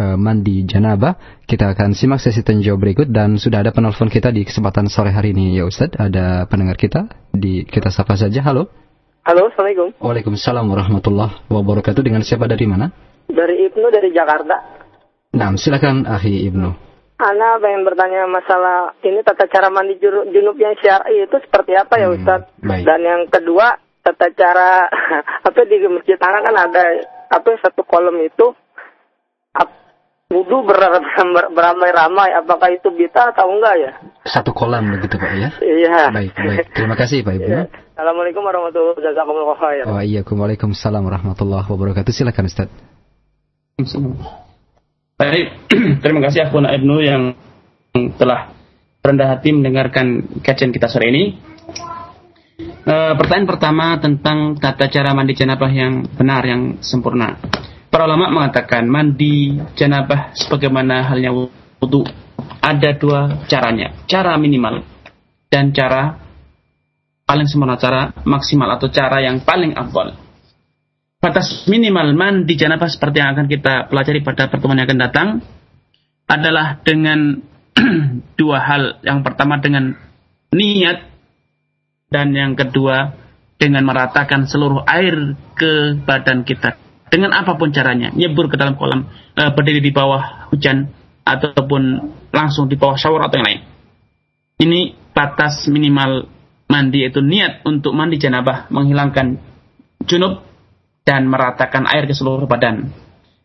uh, mandi janabah. Kita akan simak sesi tanya jawab berikut dan sudah ada penelpon kita di kesempatan sore hari ini ya Ustadz. Ada pendengar kita di kita sapa saja. Halo. Halo, Assalamualaikum. Waalaikumsalam warahmatullahi wabarakatuh. Dengan siapa dari mana? Dari Ibnu dari Jakarta. Nah, silakan Ahi Ibnu. Ana pengen bertanya masalah ini tata cara mandi junub yang syar'i itu seperti apa ya Hmm, Ustaz? baik. Dan yang kedua tata cara apa di masjid Ana kan ada apa satu kolom itu wudhu ber- ber- beramai-ramai apakah itu bisa atau enggak ya? Satu kolam begitu Pak ya? Iya. Baik, baik. Terima kasih Pak Ibnu. Iya. Assalamualaikum warahmatullahi wabarakatuh. Waalaikumsalam warahmatullahi wabarakatuh. Silakan Ustaz. Baik, terima kasih Akhuna Ibnu yang telah rendah hati mendengarkan kajian kita sore ini. E, pertanyaan pertama tentang tata cara mandi janabah yang benar, yang sempurna. Para ulama mengatakan mandi janabah sebagaimana halnya wudhu ada dua caranya, cara minimal dan cara paling sempurna, cara maksimal atau cara yang paling afdal batas minimal mandi janabah seperti yang akan kita pelajari pada pertemuan yang akan datang adalah dengan dua hal. Yang pertama dengan niat dan yang kedua dengan meratakan seluruh air ke badan kita dengan apa pun caranya, nyebur ke dalam kolam, eh, berdiri di bawah hujan ataupun langsung di bawah shower atau yang lain. Ini batas minimal mandi yaitu niat untuk mandi janabah menghilangkan junub dan meratakan air ke seluruh badan.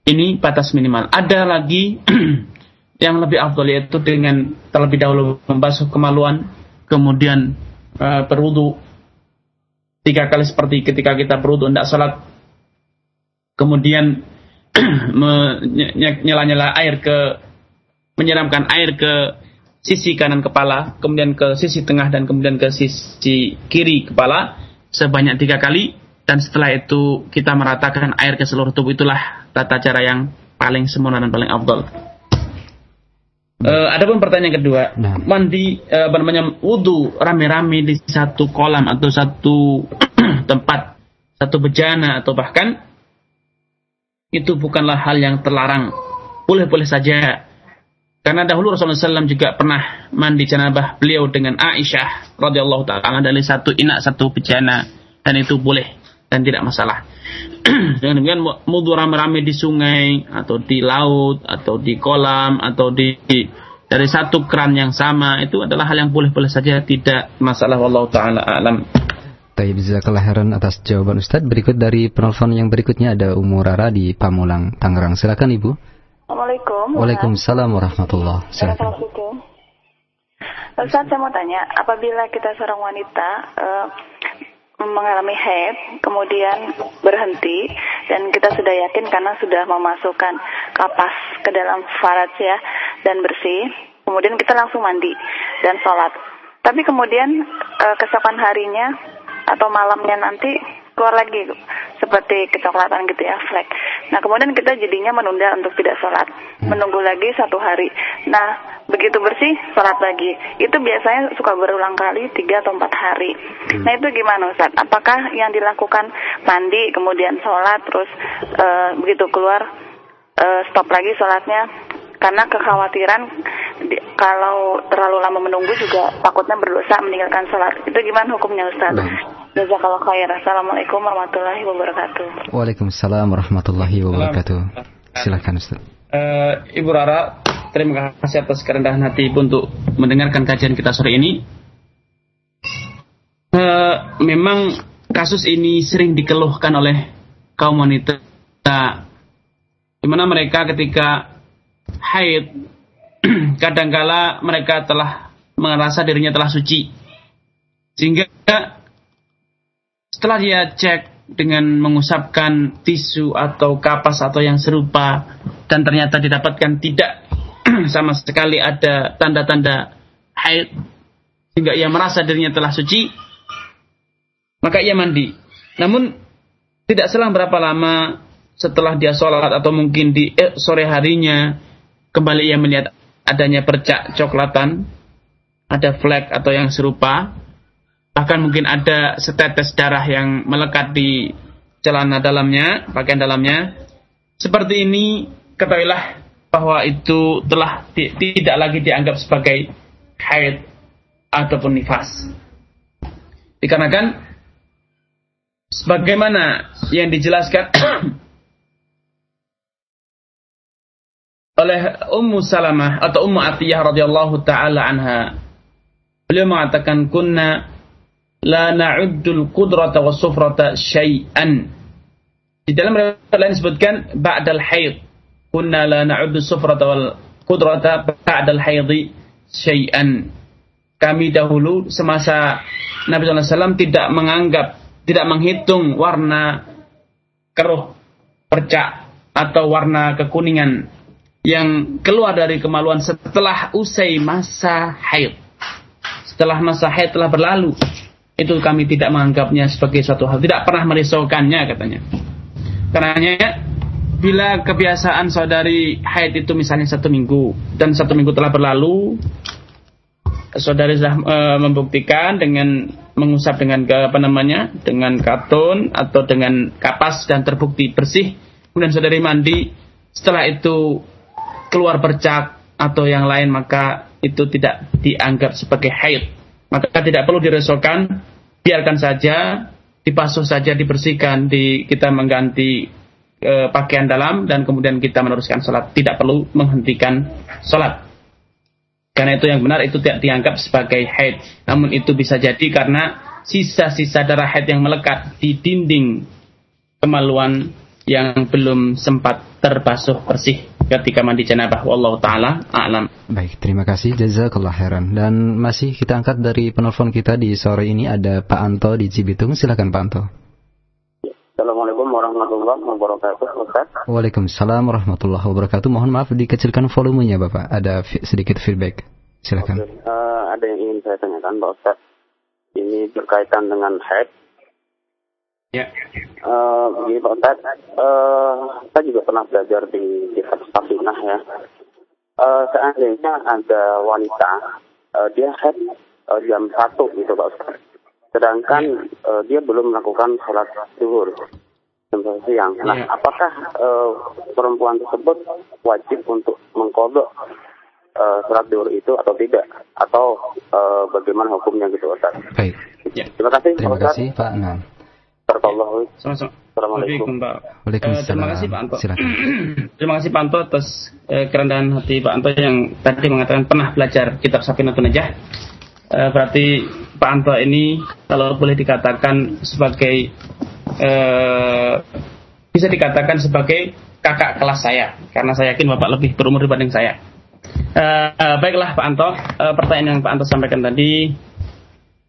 Ini batas minimal. Ada lagi yang lebih afdol yaitu dengan terlebih dahulu membasuh kemaluan, kemudian uh, berwudu tiga kali seperti ketika kita berwudu tidak salat, kemudian nyela-nyela air ke menyiramkan air ke sisi kanan kepala, kemudian ke sisi tengah dan kemudian ke sisi kiri kepala sebanyak tiga kali dan setelah itu kita meratakan air ke seluruh tubuh itulah tata cara yang paling sempurna dan paling afdol. Uh, adapun pertanyaan kedua, Nah. mandi uh, apa namanya wudhu rame-rame di satu kolam atau satu tempat, satu bejana atau bahkan itu bukanlah hal yang terlarang. Boleh-boleh saja. Karena dahulu Rasulullah SAW juga pernah mandi janabah beliau dengan Aisyah radhiyallahu taala dari satu inak satu bejana dan itu boleh dan tidak masalah. Dengan demikian wudhu rame-rame di sungai atau di laut atau di kolam atau di dari satu keran yang sama itu adalah hal yang boleh-boleh saja tidak masalah wallahu taala alam. Taib jazakallah khairan atas jawaban Ustadz. Berikut dari penelpon yang berikutnya ada Umu Rara di Pamulang, Tangerang. Silakan Ibu. Assalamualaikum. Waalaikumsalam warahmatullahi Silakan. Wabarakatuh. Ustaz, saya mau tanya, apabila kita seorang wanita eh, mengalami haid, kemudian berhenti, dan kita sudah yakin karena sudah memasukkan kapas ke dalam faraj ya, dan bersih, kemudian kita langsung mandi dan sholat. Tapi kemudian keesokan harinya atau malamnya nanti keluar lagi seperti kecoklatan gitu ya flek. Nah kemudian kita jadinya menunda untuk tidak sholat, menunggu lagi satu hari. Nah begitu bersih sholat lagi. Itu biasanya suka berulang kali tiga atau empat hari. Nah itu gimana Ustaz? Apakah yang dilakukan mandi kemudian sholat terus eh, begitu keluar eh, stop lagi sholatnya? Karena kekhawatiran di- kalau terlalu lama menunggu juga takutnya berdosa meninggalkan sholat. Itu gimana hukumnya Ustaz? Baik. Jazakallah khair. Assalamualaikum warahmatullahi wabarakatuh. Waalaikumsalam warahmatullahi wabarakatuh. Silakan Ustaz. Eh, Ibu Rara, terima kasih atas kerendahan hati Ibu untuk mendengarkan kajian kita sore ini. Eh, memang kasus ini sering dikeluhkan oleh kaum wanita, di mana mereka ketika haid, kadangkala mereka telah merasa dirinya telah suci, sehingga setelah dia cek dengan mengusapkan tisu atau kapas atau yang serupa dan ternyata didapatkan tidak sama sekali ada tanda-tanda haid sehingga ia merasa dirinya telah suci maka ia mandi namun tidak selang berapa lama setelah dia sholat atau mungkin di eh, sore harinya kembali ia melihat adanya percak coklatan ada flek atau yang serupa bahkan mungkin ada setetes darah yang melekat di celana dalamnya, pakaian dalamnya. Seperti ini, ketahuilah bahwa itu telah ti- tidak lagi dianggap sebagai haid ataupun nifas. Dikarenakan sebagaimana yang dijelaskan oleh Ummu Salamah atau Ummu Atiyah radhiyallahu taala anha. Beliau mengatakan kunna la na'uddul qudrata was sufrata syai'an. Di dalam riwayat lain disebutkan ba'dal haid. Kunna la na'uddul sufrata wal qudrata ba'dal haidhi syai'an. Kami dahulu semasa Nabi SAW tidak menganggap, tidak menghitung warna keruh, percak, atau warna kekuningan yang keluar dari kemaluan setelah usai masa haid. Setelah masa haid telah berlalu, itu kami tidak menganggapnya sebagai suatu hal, tidak pernah merisaukannya katanya. Karenanya bila kebiasaan saudari haid itu misalnya satu minggu dan satu minggu telah berlalu, saudari sudah e, membuktikan dengan mengusap dengan ke, apa namanya dengan katun atau dengan kapas dan terbukti bersih, kemudian saudari mandi, setelah itu keluar bercak atau yang lain maka itu tidak dianggap sebagai haid. Maka tidak perlu diresokkan, biarkan saja, dibasuh saja, dibersihkan, di, kita mengganti e, pakaian dalam dan kemudian kita meneruskan sholat. Tidak perlu menghentikan sholat. Karena itu yang benar itu tidak dianggap sebagai haid. Namun itu bisa jadi karena sisa-sisa darah haid yang melekat di dinding kemaluan yang belum sempat terbasuh bersih ketika mandi janabah. Wallahu taala a'lam. Baik, terima kasih jazakallah khairan. Dan masih kita angkat dari penelpon kita di sore ini ada Pak Anto di Cibitung. Silakan Pak Anto. Assalamualaikum warahmatullahi wabarakatuh, Ustaz. Waalaikumsalam warahmatullahi wabarakatuh. Mohon maaf dikecilkan volumenya Bapak. Ada sedikit feedback. Silakan. Oke, eh, ada yang ingin saya tanyakan, Pak Ustaz. Ini berkaitan dengan haid. Ya. Eh, begini Pak Ustaz, eh, saya juga pernah belajar di kitab Safinah ya. Eh, seandainya ada wanita, eh, dia haid eh, jam 1 gitu Pak Ustaz. Sedangkan eh, dia belum melakukan sholat zuhur jam satu siang. Nah, Iya. apakah eh, perempuan tersebut wajib untuk mengkodok eh, sholat zuhur itu atau tidak? Atau eh, bagaimana hukumnya gitu Ustaz? Baik. Ya. Terima kasih Terima Pak Ustaz. kasih Pak. Barakallahu. Sama-sama. Assalamualaikum. Pak. Waalaikumsalam. Eh, terima kasih Pak Anto. Silakan. terima kasih Pak Anto atas eh, kerendahan hati Pak Anto yang tadi mengatakan pernah belajar kitab Safinatun Najah. Eh, berarti Pak Anto ini kalau boleh dikatakan sebagai eh, bisa dikatakan sebagai kakak kelas saya. Karena saya yakin Bapak lebih berumur dibanding saya. Eh, eh, baiklah Pak Anto, eh, pertanyaan yang Pak Anto sampaikan tadi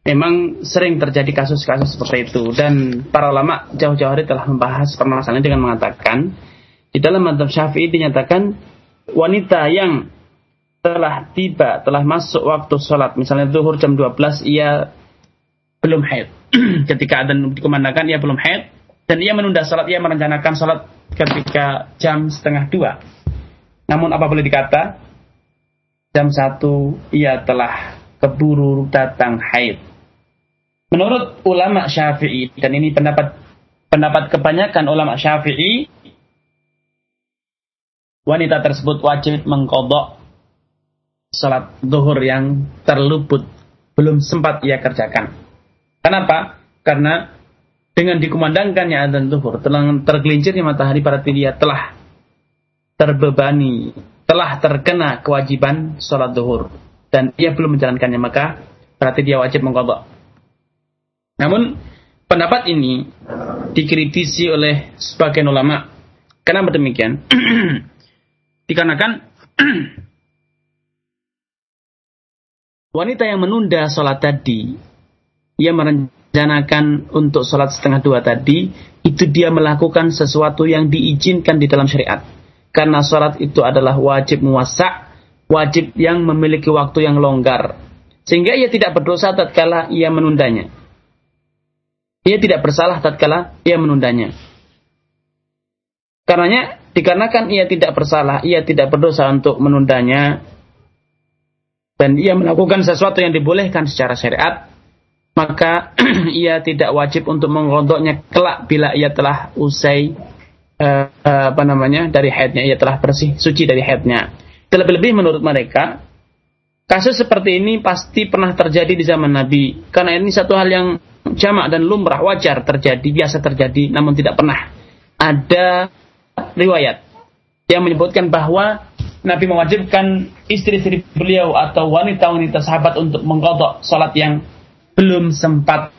memang sering terjadi kasus-kasus seperti itu. Dan para ulama jauh-jauh hari telah membahas permasalahan dengan mengatakan di dalam madhab syafi'i dinyatakan wanita yang telah tiba, telah masuk waktu sholat, misalnya zuhur jam 12, ia belum haid. ketika adzan dikumandangkan, ia belum haid, dan ia menunda sholat, ia merencanakan sholat ketika jam setengah dua. Namun apa boleh dikata? Jam satu, ia telah keburu datang haid. Menurut ulama syafi'i, dan ini pendapat pendapat kebanyakan ulama syafi'i, wanita tersebut wajib mengkodok sholat zuhur yang terluput belum sempat ia kerjakan. Kenapa? Karena dengan dikumandangkannya adzan zuhur, telah tergelincirnya matahari pada dia telah terbebani, telah terkena kewajiban sholat zuhur dan ia belum menjalankannya maka berarti dia wajib mengkodok. Namun pendapat ini dikritisi oleh sebagian ulama. Kenapa demikian? Dikarenakan wanita yang menunda sholat tadi, ia merencanakan untuk sholat setengah dua tadi, itu dia melakukan sesuatu yang diizinkan di dalam syariat. Karena sholat itu adalah wajib muasa, wajib yang memiliki waktu yang longgar. Sehingga ia tidak berdosa tatkala ia menundanya. Ia tidak bersalah tatkala ia menundanya. Karenanya, dikarenakan ia tidak bersalah, ia tidak berdosa untuk menundanya, dan ia melakukan sesuatu yang dibolehkan secara syariat, maka ia tidak wajib untuk mengkodoknya kelak bila ia telah usai uh, apa namanya dari haidnya. Ia telah bersih suci dari haidnya. Terlebih-lebih menurut mereka kasus seperti ini pasti pernah terjadi di zaman Nabi. Karena ini satu hal yang jamak dan lumrah wajar terjadi biasa terjadi namun tidak pernah. Ada riwayat yang menyebutkan bahwa Nabi mewajibkan istri-istri beliau atau wanita-wanita sahabat untuk mengkodok salat yang belum sempat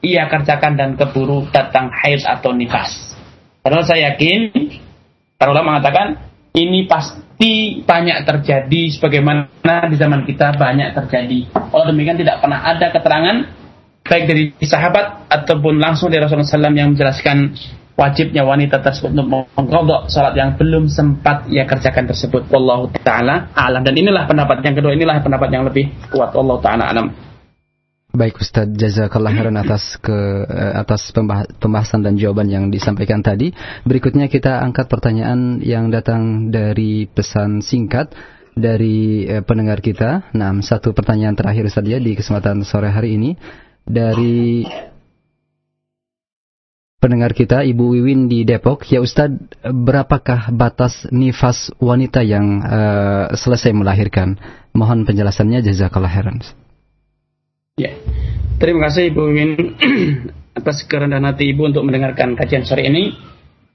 ia kerjakan dan keburu datang haid atau nifas. Padahal saya yakin, para ulama mengatakan ini pasti banyak terjadi sebagaimana di zaman kita banyak terjadi. Kalau demikian tidak pernah ada keterangan baik dari sahabat ataupun langsung dari Rasulullah SAW yang menjelaskan wajibnya wanita tersebut untuk mengkodok salat yang belum sempat ia kerjakan tersebut. Wallahu taala alam. Dan inilah pendapat yang kedua, inilah pendapat yang lebih kuat. Wallahu taala alam. Baik Ustaz, jazakallah khairan atas ke eh, atas pembahasan dan jawaban yang disampaikan tadi. Berikutnya kita angkat pertanyaan yang datang dari pesan singkat dari eh, pendengar kita. Nah, satu pertanyaan terakhir saja di kesempatan sore hari ini dari pendengar kita Ibu Wiwin di Depok. Ya Ustadz, berapakah batas nifas wanita yang uh, selesai melahirkan? Mohon penjelasannya jazakallah khairan. Ya, terima kasih Ibu Win atas kerendahan hati Ibu untuk mendengarkan kajian sore ini.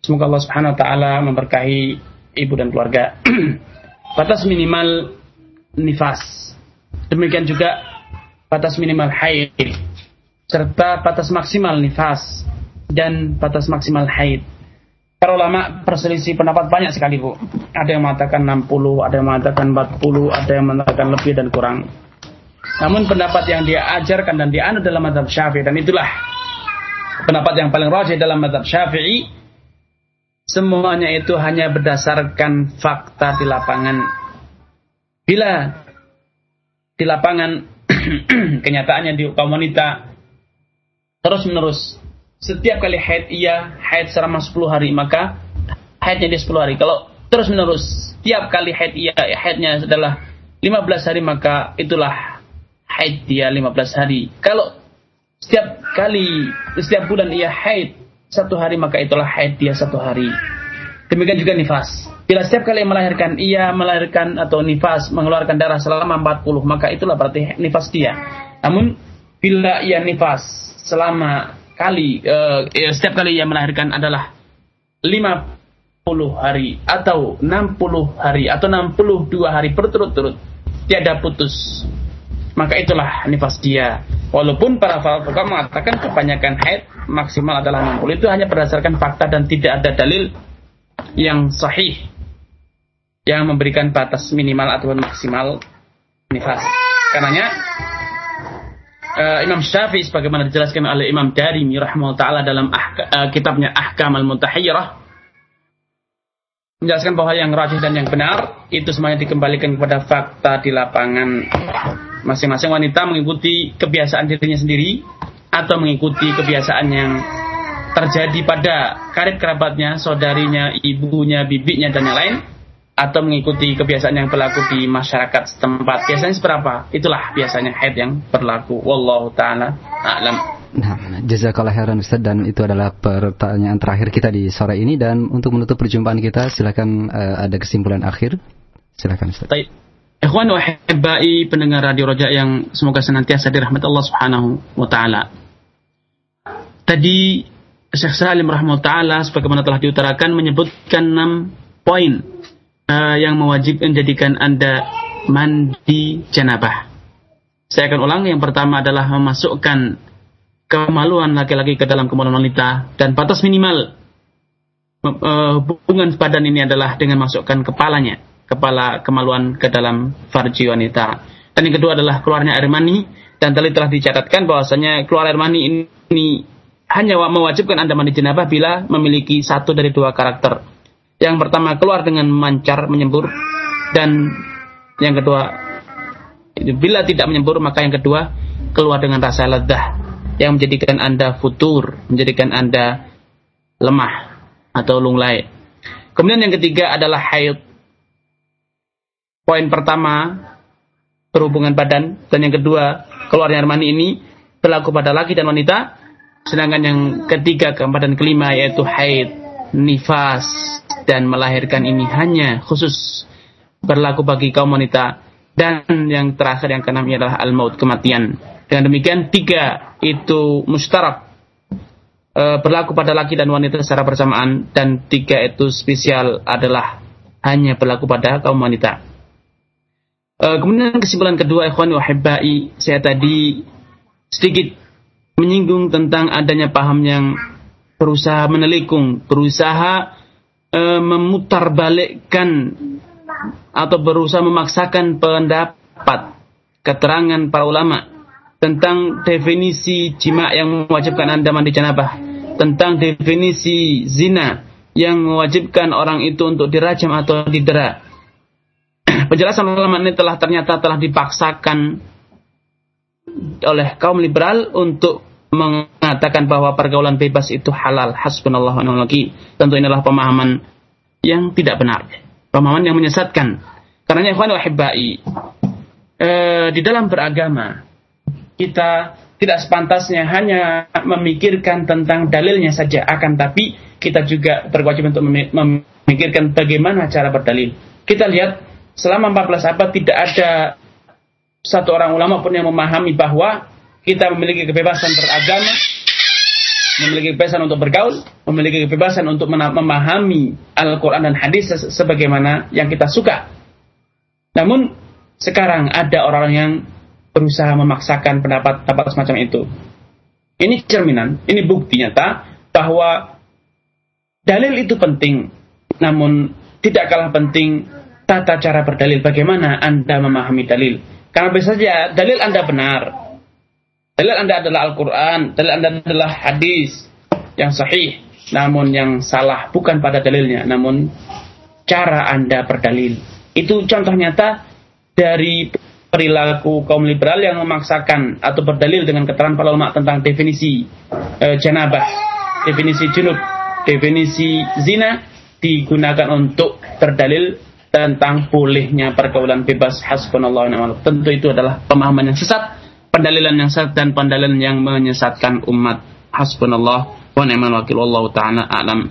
Semoga Allah Subhanahu wa taala memberkahi Ibu dan keluarga. batas minimal nifas. Demikian juga batas minimal haid serta batas maksimal nifas dan batas maksimal haid. Para ulama perselisih pendapat banyak sekali, Bu. Ada yang mengatakan 60, ada yang mengatakan 40, ada yang mengatakan lebih dan kurang. Namun pendapat yang dia ajarkan dan dianut dalam madhab syafi'i dan itulah pendapat yang paling rajih dalam madhab syafi'i semuanya itu hanya berdasarkan fakta di lapangan. Bila di lapangan kenyataannya di kaum wanita terus menerus setiap kali haid ia haid selama 10 hari maka haidnya dia 10 hari. Kalau terus menerus setiap kali haid ia haidnya adalah 15 hari maka itulah haid dia 15 hari. Kalau setiap kali, setiap bulan ia haid satu hari, maka itulah haid dia satu hari. Demikian juga nifas. Bila setiap kali melahirkan, ia melahirkan atau nifas mengeluarkan darah selama 40, maka itulah berarti nifas dia. Namun, bila ia nifas selama kali, uh, setiap kali ia melahirkan adalah 50 hari atau 60 hari atau 62 hari berturut-turut tiada putus maka itulah nifas dia. Walaupun para fuqaha mengatakan kebanyakan haid maksimal adalah 60 itu hanya berdasarkan fakta dan tidak ada dalil yang sahih yang memberikan batas minimal atau maksimal nifas. Karenanya uh, Imam Syafi'i sebagaimana dijelaskan oleh Imam Darimi rahimahullah taala dalam ahka, uh, kitabnya Ahkam al-Mutahayyirah menjelaskan bahwa yang rajih dan yang benar itu semuanya dikembalikan kepada fakta di lapangan. Masing-masing wanita mengikuti kebiasaan dirinya sendiri atau mengikuti kebiasaan yang terjadi pada karib kerabatnya, saudarinya, ibunya, bibinya dan yang lain atau mengikuti kebiasaan yang berlaku di masyarakat setempat. Biasanya seberapa? Itulah biasanya haid yang berlaku. Wallahu taala a'lam. Nah, jazakallah khairan Ustaz dan itu adalah pertanyaan terakhir kita di sore ini dan untuk menutup perjumpaan kita silakan uh, ada kesimpulan akhir. Silakan Ustaz. Baik. Ikhwan wa pendengar Radio Roja yang semoga senantiasa dirahmati Allah Subhanahu wa taala. Tadi Syekh Salim rahimahullah taala sebagaimana telah diutarakan menyebutkan enam poin uh, yang mewajibkan menjadikan Anda mandi janabah. Saya akan ulang yang pertama adalah memasukkan kemaluan laki-laki ke dalam kemaluan wanita dan batas minimal uh, hubungan badan ini adalah dengan masukkan kepalanya kepala kemaluan ke dalam farji wanita. Dan yang kedua adalah keluarnya air mani dan tadi telah dicatatkan bahwasanya keluar air mani ini, ini hanya mewajibkan Anda mandi jenabah bila memiliki satu dari dua karakter. Yang pertama keluar dengan mancar menyembur. Dan yang kedua bila tidak menyembur maka yang kedua keluar dengan rasa ledah. Yang menjadikan Anda futur, menjadikan Anda lemah atau lunglai. Kemudian yang ketiga adalah haid. Poin pertama berhubungan badan. Dan yang kedua keluarnya air mani ini berlaku pada laki dan wanita. Sedangkan yang ketiga keempat dan kelima yaitu haid nifas dan melahirkan ini hanya khusus berlaku bagi kaum wanita dan yang terakhir yang keenam adalah al-maut kematian. Dengan demikian tiga itu mustarak e, berlaku pada laki dan wanita secara bersamaan dan tiga itu spesial adalah hanya berlaku pada kaum wanita. E, kemudian kesimpulan kedua ikhwan wahibbai saya tadi sedikit menyinggung tentang adanya paham yang berusaha menelikung, berusaha e, memutarbalikkan atau berusaha memaksakan pendapat keterangan para ulama tentang definisi jima yang mewajibkan anda mandi janabah, tentang definisi zina yang mewajibkan orang itu untuk dirajam atau didera. Penjelasan ulama ini telah ternyata telah dipaksakan oleh kaum liberal untuk mengatakan bahwa pergaulan bebas itu halal hasbunallah wa ni'mal Tentu inilah pemahaman yang tidak benar. Pemahaman yang menyesatkan. Karena ikhwan wahibai eh, di dalam beragama kita tidak sepantasnya hanya memikirkan tentang dalilnya saja akan tapi kita juga berkewajiban untuk memikirkan bagaimana cara berdalil. Kita lihat selama 14 abad tidak ada satu orang ulama pun yang memahami bahwa kita memiliki kebebasan beragama, memiliki kebebasan untuk bergaul, memiliki kebebasan untuk memahami Al-Quran dan hadis sebagaimana yang kita suka. Namun sekarang ada orang yang berusaha memaksakan pendapat-pendapat semacam itu. Ini cerminan, ini bukti nyata bahwa dalil itu penting, namun tidak kalah penting tata cara berdalil. Bagaimana Anda memahami dalil? Karena bisa saja dalil Anda benar, Dalil Anda adalah Al-Quran, dalil Anda adalah hadis yang sahih, namun yang salah bukan pada dalilnya, namun cara Anda berdalil. Itu contoh nyata dari perilaku kaum liberal yang memaksakan atau berdalil dengan keterangan para ulama tentang definisi e, janabah, definisi junub, definisi zina digunakan untuk berdalil tentang bolehnya pergaulan bebas. Hasbunallah wa Tentu itu adalah pemahaman yang sesat pendalilan yang sesat dan pendalilan yang menyesatkan umat. Hasbunallah wa ni'mal wakil wallahu ta'ala alam.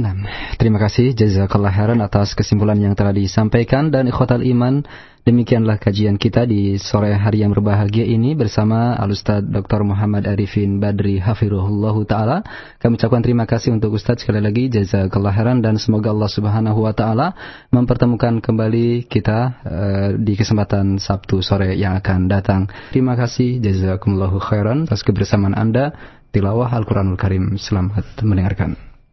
Nah, terima kasih jazakallah khairan atas kesimpulan yang telah disampaikan dan ikhwatal iman Demikianlah kajian kita di sore hari yang berbahagia ini bersama Alustad Dr. Muhammad Arifin Badri Hafirullah Ta'ala. Kami ucapkan terima kasih untuk Ustaz sekali lagi jazakallah khairan dan semoga Allah Subhanahu Wa Ta'ala mempertemukan kembali kita uh, di kesempatan Sabtu sore yang akan datang. Terima kasih jazakumullahu khairan atas kebersamaan Anda. Tilawah Al-Quranul Karim. Selamat mendengarkan.